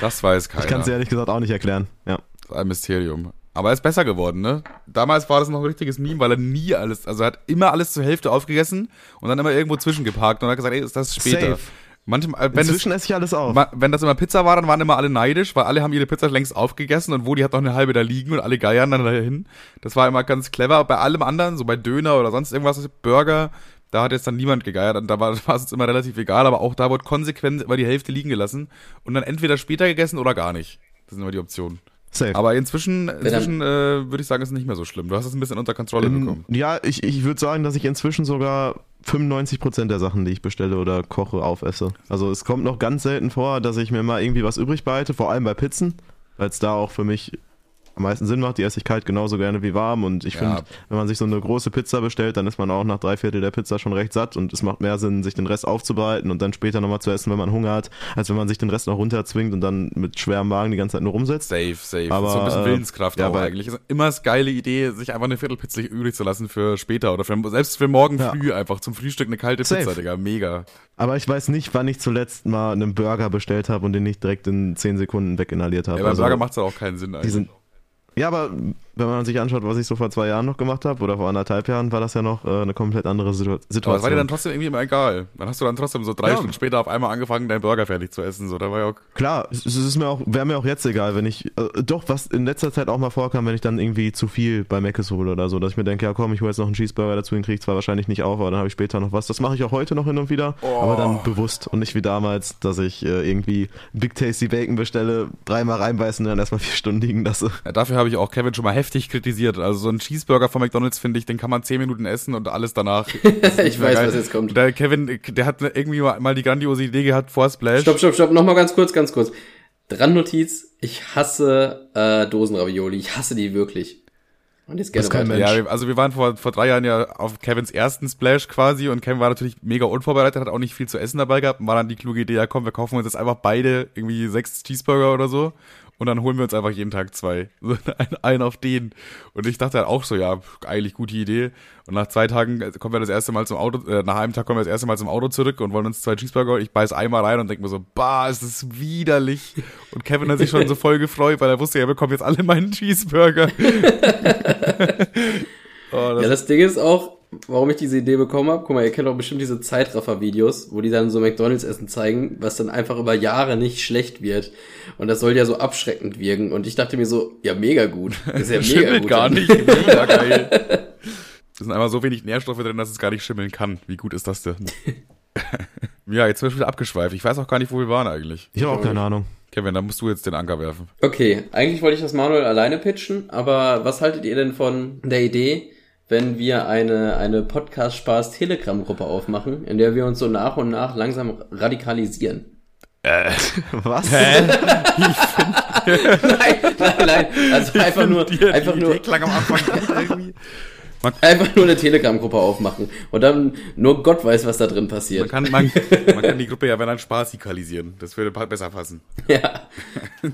Das weiß keiner. Ich kann es ehrlich gesagt auch nicht erklären. Ja. Ein Mysterium. Aber er ist besser geworden, ne? Damals war das noch ein richtiges Meme, weil er nie alles, also er hat immer alles zur Hälfte aufgegessen und dann immer irgendwo zwischengeparkt und hat gesagt, ey, ist das später. Safe. Manchmal, äh, wenn, Inzwischen es, esse ich alles auf. wenn das immer Pizza war, dann waren immer alle neidisch, weil alle haben ihre Pizza längst aufgegessen und wo die hat noch eine halbe da liegen und alle geiern dann dahin. Das war immer ganz clever. Bei allem anderen, so bei Döner oder sonst irgendwas, Burger, da hat jetzt dann niemand gegeiert und da war, war es uns immer relativ egal, aber auch da wurde konsequent immer die Hälfte liegen gelassen und dann entweder später gegessen oder gar nicht. Das sind immer die Optionen. Safe. Aber inzwischen, inzwischen äh, würde ich sagen, ist es nicht mehr so schlimm. Du hast es ein bisschen unter Kontrolle Ähm, bekommen. ja, ich, ich würde sagen, dass ich inzwischen sogar 95% der Sachen, die ich bestelle oder koche, aufesse. Also es kommt noch ganz selten vor, dass ich mir mal irgendwie was übrig behalte, vor allem bei Pizzen, weil es da auch für mich am meisten Sinn macht. Die esse ich kalt genauso gerne wie warm und ich Ja. finde, wenn man sich so eine große Pizza bestellt, dann ist man auch nach drei Viertel der Pizza schon recht satt und es macht mehr Sinn, sich den Rest aufzubereiten und dann später nochmal zu essen, wenn man Hunger hat, als wenn man sich den Rest noch runterzwingt und dann mit schwerem Magen die ganze Zeit nur rumsetzt. Safe, safe. Aber, so ein bisschen äh, Willenskraft ja, auch aber- eigentlich. Ist immer das geile Idee, sich einfach eine Viertelpizza übrig zu lassen für später oder für, selbst für morgen Ja. früh einfach zum Frühstück eine kalte Safe. Pizza, Digga. Mega. Aber ich weiß nicht, wann ich zuletzt mal einen Burger bestellt habe und den nicht direkt in 10 Sekunden weginhaliert habe. Ja, beim Also, Burger macht es auch keinen Sinn eigentlich. Ja, aber wenn man sich anschaut, was ich so vor zwei Jahren noch gemacht habe oder vor anderthalb Jahren, war das ja noch äh, eine komplett andere Situ Aber es war dir Situation. dann trotzdem irgendwie immer egal. Dann hast du dann trotzdem so drei Ja. Stunden später auf einmal angefangen, deinen Burger fertig zu essen. So, da war ja auch Klar, es ist mir auch, wäre mir auch jetzt egal, wenn ich, äh, doch, was in letzter Zeit auch mal vorkam, wenn ich dann irgendwie zu viel bei Mc's hole oder so, dass ich mir denke, ja komm, ich hole jetzt noch einen Cheeseburger dazu, den kriege ich zwar wahrscheinlich nicht auf, aber dann habe ich später noch was. Das mache ich auch heute noch hin und wieder, aber dann bewusst und nicht wie damals, dass ich äh, irgendwie Big Tasty Bacon bestelle, dreimal reinbeißen und dann erstmal vier Stunden liegen lasse. Ja, dafür habe ich auch Kevin schon mal heftig kritisiert. Also so ein Cheeseburger von McDonalds, finde ich, den kann man 10 Minuten essen und alles danach. ich weiß, was jetzt kommt. Der Kevin, der hat irgendwie mal die grandiose Idee gehabt vor Splash. Stopp, stopp, stopp. Nochmal ganz kurz, ganz kurz. Randnotiz. Ich hasse äh, Dosenravioli. Ich hasse die wirklich. Und jetzt gerne kein. Mensch. Ja, wir- also wir waren vor, vor drei Jahren ja auf Kevins ersten Splash quasi und Kevin war natürlich mega unvorbereitet, hat auch nicht viel zu essen dabei gehabt und war dann die kluge Idee, ja komm, wir kaufen uns jetzt einfach beide irgendwie sechs Cheeseburger oder so und dann holen wir uns einfach jeden Tag zwei. So einen, auf den. Und ich dachte halt auch so, ja, eigentlich gute Idee. Und nach zwei Tagen kommen wir das erste Mal zum Auto, äh, nach einem Tag kommen wir das erste Mal zum Auto zurück und wollen uns zwei Cheeseburger. Ich beiß einmal rein und denke mir so, bah, ist das widerlich. Und Kevin hat sich schon so voll gefreut, weil er wusste, er bekommt jetzt alle meinen Cheeseburger. oh, das Ja, das Ding ist auch, warum ich diese Idee bekommen habe. Guck mal, ihr kennt doch bestimmt diese Zeitraffer-Videos, wo die dann so McDonalds-Essen zeigen, was dann einfach über Jahre nicht schlecht wird. Und das soll ja so abschreckend wirken. Und ich dachte mir so, ja, mega gut. Das ist ja mega schimmelt gut. gar nicht. Mega geil. Es sind einfach so wenig Nährstoffe drin, dass es gar nicht schimmeln kann. Wie gut ist das denn? Ja, jetzt sind wir wieder abgeschweift. Ich weiß auch gar nicht, wo wir waren eigentlich. Ich habe auch keine Ahnung. Kevin, dann musst du jetzt den Anker werfen. Okay, eigentlich wollte ich das Manuel alleine pitchen, aber was haltet ihr denn von der Idee, wenn wir eine, eine Podcast-Spaß-Telegram-Gruppe aufmachen, in der wir uns so nach und nach langsam radikalisieren? Was? nein, nein, nein, also einfach nur, einfach nur, klang am Anfang gut irgendwie. einfach nur eine Telegram-Gruppe aufmachen und dann nur Gott weiß, was da drin Man passiert. kann, man, man kann die Gruppe ja, wenn dann spaßikalisieren. Das würde besser passen. Ja,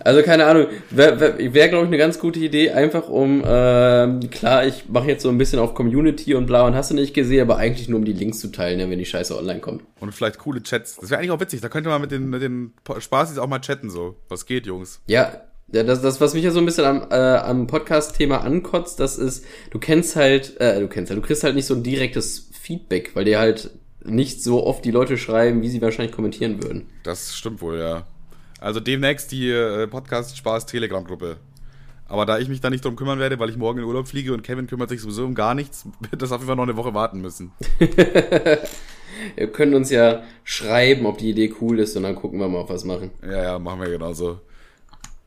also keine Ahnung, wäre wär, wär glaube ich eine ganz gute Idee, einfach um, ähm, klar, ich mache jetzt so ein bisschen auf Community und bla und hast du nicht gesehen, aber eigentlich nur um die Links zu teilen, wenn die Scheiße online kommt. Und vielleicht coole Chats. Das wäre eigentlich auch witzig. Da könnte man mit den, mit den Spaßis auch mal chatten, so. Was geht, Jungs? Ja, ja das, das, was mich ja so ein bisschen am, äh, am Podcast-Thema ankotzt, das ist, du kennst halt, äh, du kennst halt, du kriegst halt nicht so ein direktes Feedback, weil dir halt nicht so oft die Leute schreiben, wie sie wahrscheinlich kommentieren würden. Das stimmt wohl, ja. Also demnächst die äh, Podcast-Spaß-Telegram-Gruppe. Aber da ich mich da nicht drum kümmern werde, weil ich morgen in Urlaub fliege und Kevin kümmert sich sowieso um gar nichts, wird das auf jeden Fall noch eine Woche warten müssen. Ihr könnt uns ja schreiben, ob die Idee cool ist und dann gucken wir mal, ob wir was machen. Ja, ja, machen wir genauso.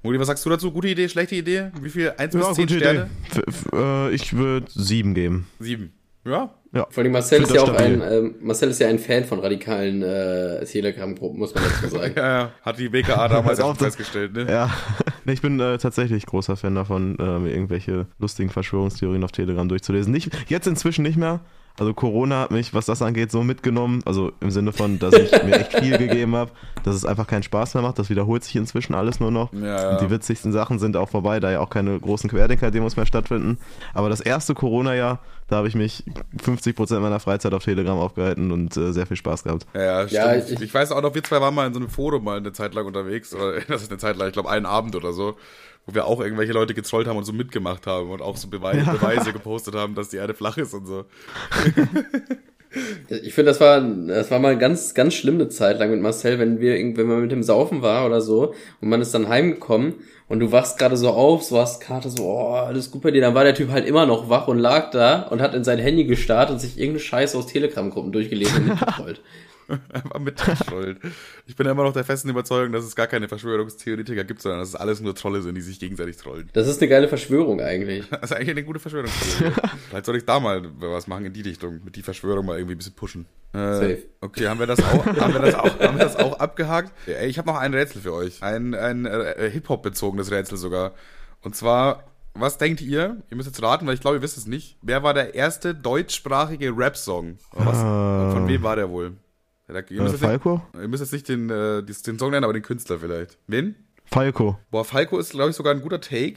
Mudi, was sagst du dazu? Gute Idee, schlechte Idee? Wie viel? 1 bis Ja, 10 gute Idee. Sterne? F f äh, ich würde sieben geben. 7. Ja, Ja. Vor allem Marcel ist ja auch ein, ähm, Marcel ist ja ein Fan von radikalen äh, Telegram-Gruppen, muss man dazu sagen. ja, ja. Hat die WKA damals auch festgestellt, ne? Ja, nee, ich bin äh, tatsächlich großer Fan davon, äh, mir irgendwelche lustigen Verschwörungstheorien auf Telegram durchzulesen. Nicht, jetzt inzwischen nicht mehr. Also Corona hat mich, was das angeht, so mitgenommen. Also im Sinne von, dass ich mir echt viel gegeben habe, dass es einfach keinen Spaß mehr macht. Das wiederholt sich inzwischen alles nur noch. Ja, ja. Und die witzigsten Sachen sind auch vorbei, da ja auch keine großen Querdenker-Demos mehr stattfinden. Aber das erste Corona-Jahr, da habe ich mich 50% meiner Freizeit auf Telegram aufgehalten und äh, sehr viel Spaß gehabt. Ja, ja, stimmt. Ja, ich, ich- weiß auch noch, wir zwei waren mal in so einem Forum mal eine Zeit lang unterwegs. Oder das ist eine Zeit lang, ich glaube einen Abend oder so. Wo wir auch irgendwelche Leute getrollt haben und so mitgemacht haben und auch so Beweise, Beweise gepostet haben, dass die Erde flach ist und so. Ich finde, das war, das war mal ganz, ganz schlimm eine Zeit lang mit Marcel, wenn wir, wenn man mit dem Saufen war oder so und man ist dann heimgekommen und du wachst gerade so auf, so hast Karte so, oh, alles gut bei dir, dann war der Typ halt immer noch wach und lag da und hat in sein Handy gestarrt und sich irgendeine Scheiße aus Telegram-Gruppen durchgelesen und mitgetrollt. Einfach mit schuld. Ich bin immer noch der festen Überzeugung, dass es gar keine Verschwörungstheoretiker gibt, sondern dass es alles nur Trolle sind, die sich gegenseitig trollen. Das ist eine geile Verschwörung eigentlich. Das ist eigentlich eine gute Verschwörungstheorie. Vielleicht soll ich da mal was machen in die Richtung, mit die Verschwörung mal irgendwie ein bisschen pushen. Äh, Safe. Okay, haben wir das auch, haben wir das auch, haben wir das auch abgehakt? Ich habe noch ein Rätsel für euch. Ein, ein äh, Hip-Hop-bezogenes Rätsel sogar. Und zwar, was denkt ihr? Ihr müsst jetzt raten, weil ich glaube, ihr wisst es nicht. Wer war der erste deutschsprachige Rap-Song? Ah. Von wem war der wohl? Ja, da- Ihr Äh, müsst, jetzt nicht, Falco? ihr müsst jetzt nicht den, äh, den Song nennen, aber den Künstler vielleicht. Wen? Falco. Boah, Falco ist, glaube ich, sogar ein guter Take.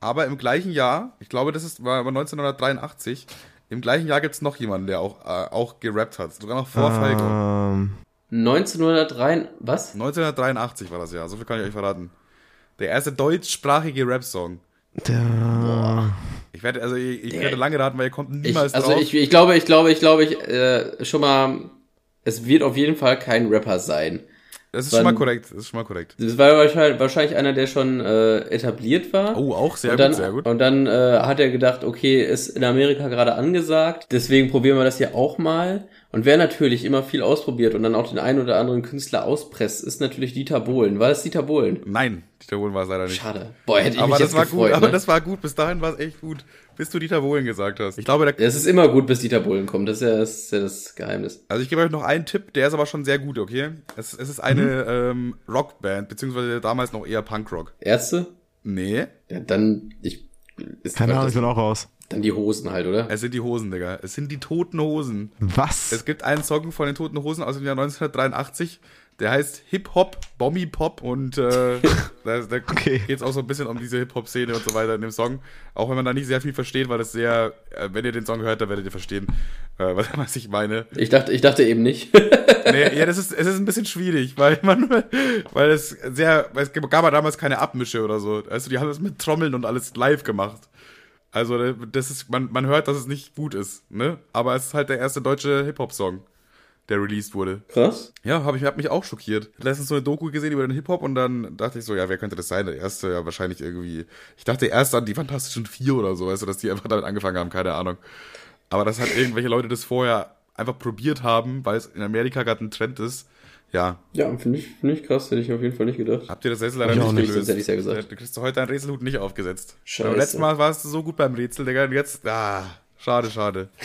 Aber im gleichen Jahr, ich glaube, das ist, war war 1983, im gleichen Jahr gibt es noch jemanden, der auch, äh, auch gerappt hat. Sogar noch vor Falco. Ähm, 1903, was? 1983 war das Jahr, so viel kann ich euch verraten. Der erste deutschsprachige Rap-Song. der. Ich werde, also ich, ich werde lange raten, weil ihr kommt Ich, niemals also drauf. ich, ich glaube, ich glaube, ich glaube, ich, äh, schon mal, es wird auf jeden Fall kein Rapper sein. das ist wann- schon mal korrekt, das ist schon mal korrekt. Das war wahrscheinlich, wahrscheinlich einer, der schon äh, etabliert war. Oh, auch sehr dann, gut, sehr gut. Und dann äh, hat er gedacht, okay, ist in Amerika gerade angesagt, deswegen probieren wir das hier auch mal. Und wer natürlich immer viel ausprobiert und dann auch den einen oder anderen Künstler auspresst, ist natürlich Dieter Bohlen. War das Dieter Bohlen? Nein, Dieter Bohlen war es leider nicht. Schade. Boah, hätte ich aber mich das jetzt war gefreut. gut, aber ne? das war gut. Bis dahin war es echt gut, bis du Dieter Bohlen gesagt hast. Ich glaube, der, es ist immer gut, bis Dieter Bohlen kommt. Das ist ja das, ist ja das Geheimnis. Also ich gebe euch noch einen Tipp, der ist aber schon sehr gut, okay? Es, es ist eine ähm, Rockband, beziehungsweise damals noch eher Punkrock. Ärzte? Nee, Ja, dann, ich, ist Keine Ahnung, das, ich bin auch raus. Dann die Hosen halt, oder? es sind die Hosen, Digga. Es sind die Toten Hosen. Was? Es gibt einen Song von den Toten Hosen aus dem Jahr 1983, der heißt Hip-Hop, Bommy Pop und äh, da, da Okay. geht es auch so ein bisschen um diese Hip-Hop-Szene und so weiter in dem Song. Auch wenn man da nicht sehr viel versteht, weil das sehr, äh, wenn ihr den Song hört, dann werdet ihr verstehen, äh, was, was ich meine. Ich dachte, ich dachte eben nicht. Nee, ja, das ist, es ist ein bisschen schwierig, weil man, weil es sehr, weil es gab ja damals keine Abmische oder so. Also die haben das mit Trommeln und alles live gemacht. Also das ist, man, man hört, dass es nicht gut ist, ne? Aber es ist halt der erste deutsche Hip-Hop-Song, der released wurde. Krass. Ja, hab ich hab mich auch schockiert. Letztens so eine Doku gesehen über den Hip-Hop und dann dachte ich so, ja, wer könnte das sein? Der erste, ja, wahrscheinlich irgendwie. Ich dachte erst an die Fantastischen Vier oder so, weißt du, dass die einfach damit angefangen haben, keine Ahnung. Aber dass halt irgendwelche Leute das vorher einfach probiert haben, weil es in Amerika gerade ein Trend ist Ja. Ja, finde ich, find ich krass, hätte ich auf jeden Fall nicht gedacht. Habt ihr das Rätsel leider Ich nicht auch nicht, gelöst? sonst hätte ich's ja gesagt. Du kriegst heute deinen Rätselhut nicht aufgesetzt. Scheiße. Aber letztes Mal warst du so gut beim Rätsel, Digga, und jetzt, ah, schade, schade.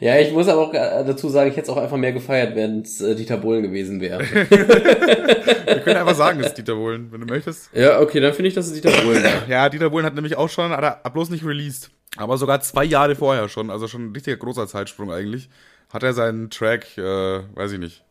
Ja, ich muss aber auch dazu sagen, ich hätte es auch einfach mehr gefeiert, wenn es äh, Dieter Bohlen gewesen wäre. Wir können einfach sagen, es ist Dieter Bohlen, wenn du möchtest. ja, okay, dann finde ich, dass es Dieter Bohlen war. Ja, Dieter Bohlen hat nämlich auch schon, hat er bloß nicht released. Aber sogar zwei Jahre vorher schon, also schon ein richtiger großer Zeitsprung eigentlich, hat er seinen Track, äh, weiß ich nicht.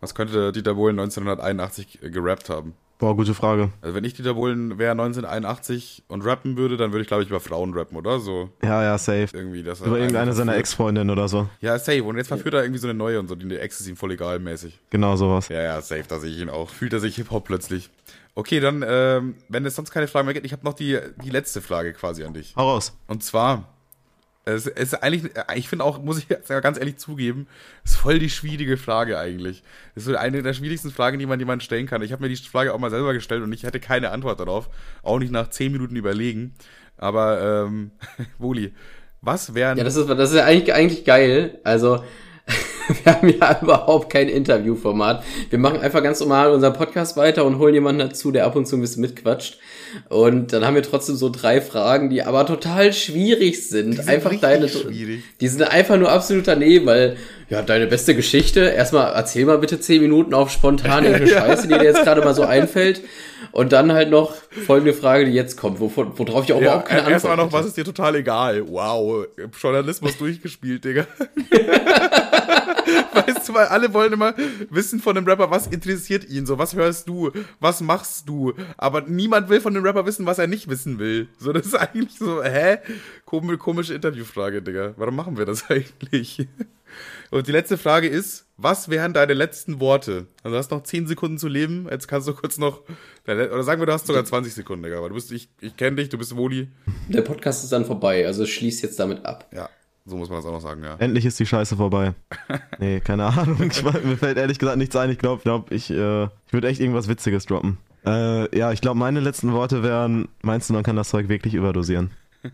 Was könnte Dieter Bohlen 1981 gerappt haben? Boah, gute Frage. Also wenn ich Dieter Bohlen wäre 1981 und rappen würde, dann würde ich glaube ich über Frauen rappen, oder? So Ja, ja, safe. irgendwie das. Über irgendeine seiner Ex-Freundinnen oder so. Ja, safe. Und jetzt verführt er irgendwie so eine neue und so, die Ex ist ihm voll egal mäßig. Genau sowas. Ja, ja, safe, da sehe ich ihn auch. Fühlt er sich Hip-Hop plötzlich. Okay, dann, ähm, wenn es sonst keine Fragen mehr gibt, ich habe noch die, die letzte Frage quasi an dich. Hau raus. Und zwar, es ist eigentlich, ich finde auch, muss ich ganz ehrlich zugeben, ist voll die schwierige Frage eigentlich. Das ist eine der schwierigsten Fragen, die man jemandem stellen kann. Ich habe mir die Frage auch mal selber gestellt und ich hätte keine Antwort darauf. Auch nicht nach zehn Minuten überlegen. Aber, ähm, Woli, was wären. Ja, das ist, das ist eigentlich, eigentlich geil. Also, wir haben ja überhaupt kein Interviewformat. Wir machen einfach ganz normal unseren Podcast weiter und holen jemanden dazu, der ab und zu ein bisschen mitquatscht. Und dann haben wir trotzdem so drei Fragen, die aber total schwierig sind. Die sind einfach deine. schwierig. Die sind einfach nur absolut daneben, weil, ja, deine beste Geschichte. Erstmal erzähl mal bitte zehn Minuten auf spontan irgendeine Scheiße, die dir jetzt gerade mal so einfällt. Und dann halt noch folgende Frage, die jetzt kommt, wovon, worauf ich auch ja, überhaupt keine Antwort erstmal noch, hätte. was ist dir total egal? Wow, Journalismus durchgespielt, Digga. weißt du, weil alle wollen immer wissen von dem Rapper, was interessiert ihn, so, was hörst du, was machst du, aber niemand will von dem Rapper wissen, was er nicht wissen will. So, das ist eigentlich so, hä? Komische, komische Interviewfrage, Digga. Warum machen wir das eigentlich? Und die letzte Frage ist, was wären deine letzten Worte? Also du hast noch 10 Sekunden zu leben, jetzt kannst du kurz noch, oder sagen wir, du hast sogar 20 Sekunden, Digga, aber du bist, ich, ich kenne dich, du bist Woli. Der Podcast ist dann vorbei, also schließ jetzt damit ab. Ja, so muss man das auch noch sagen, ja. Endlich ist die Scheiße vorbei. Nee, keine Ahnung. Ich, mir fällt ehrlich gesagt nichts ein. Ich glaube, glaub, ich, äh, ich würde echt irgendwas Witziges droppen. Äh, ja, ich glaube, meine letzten Worte wären, meinst du, man kann das Zeug wirklich überdosieren?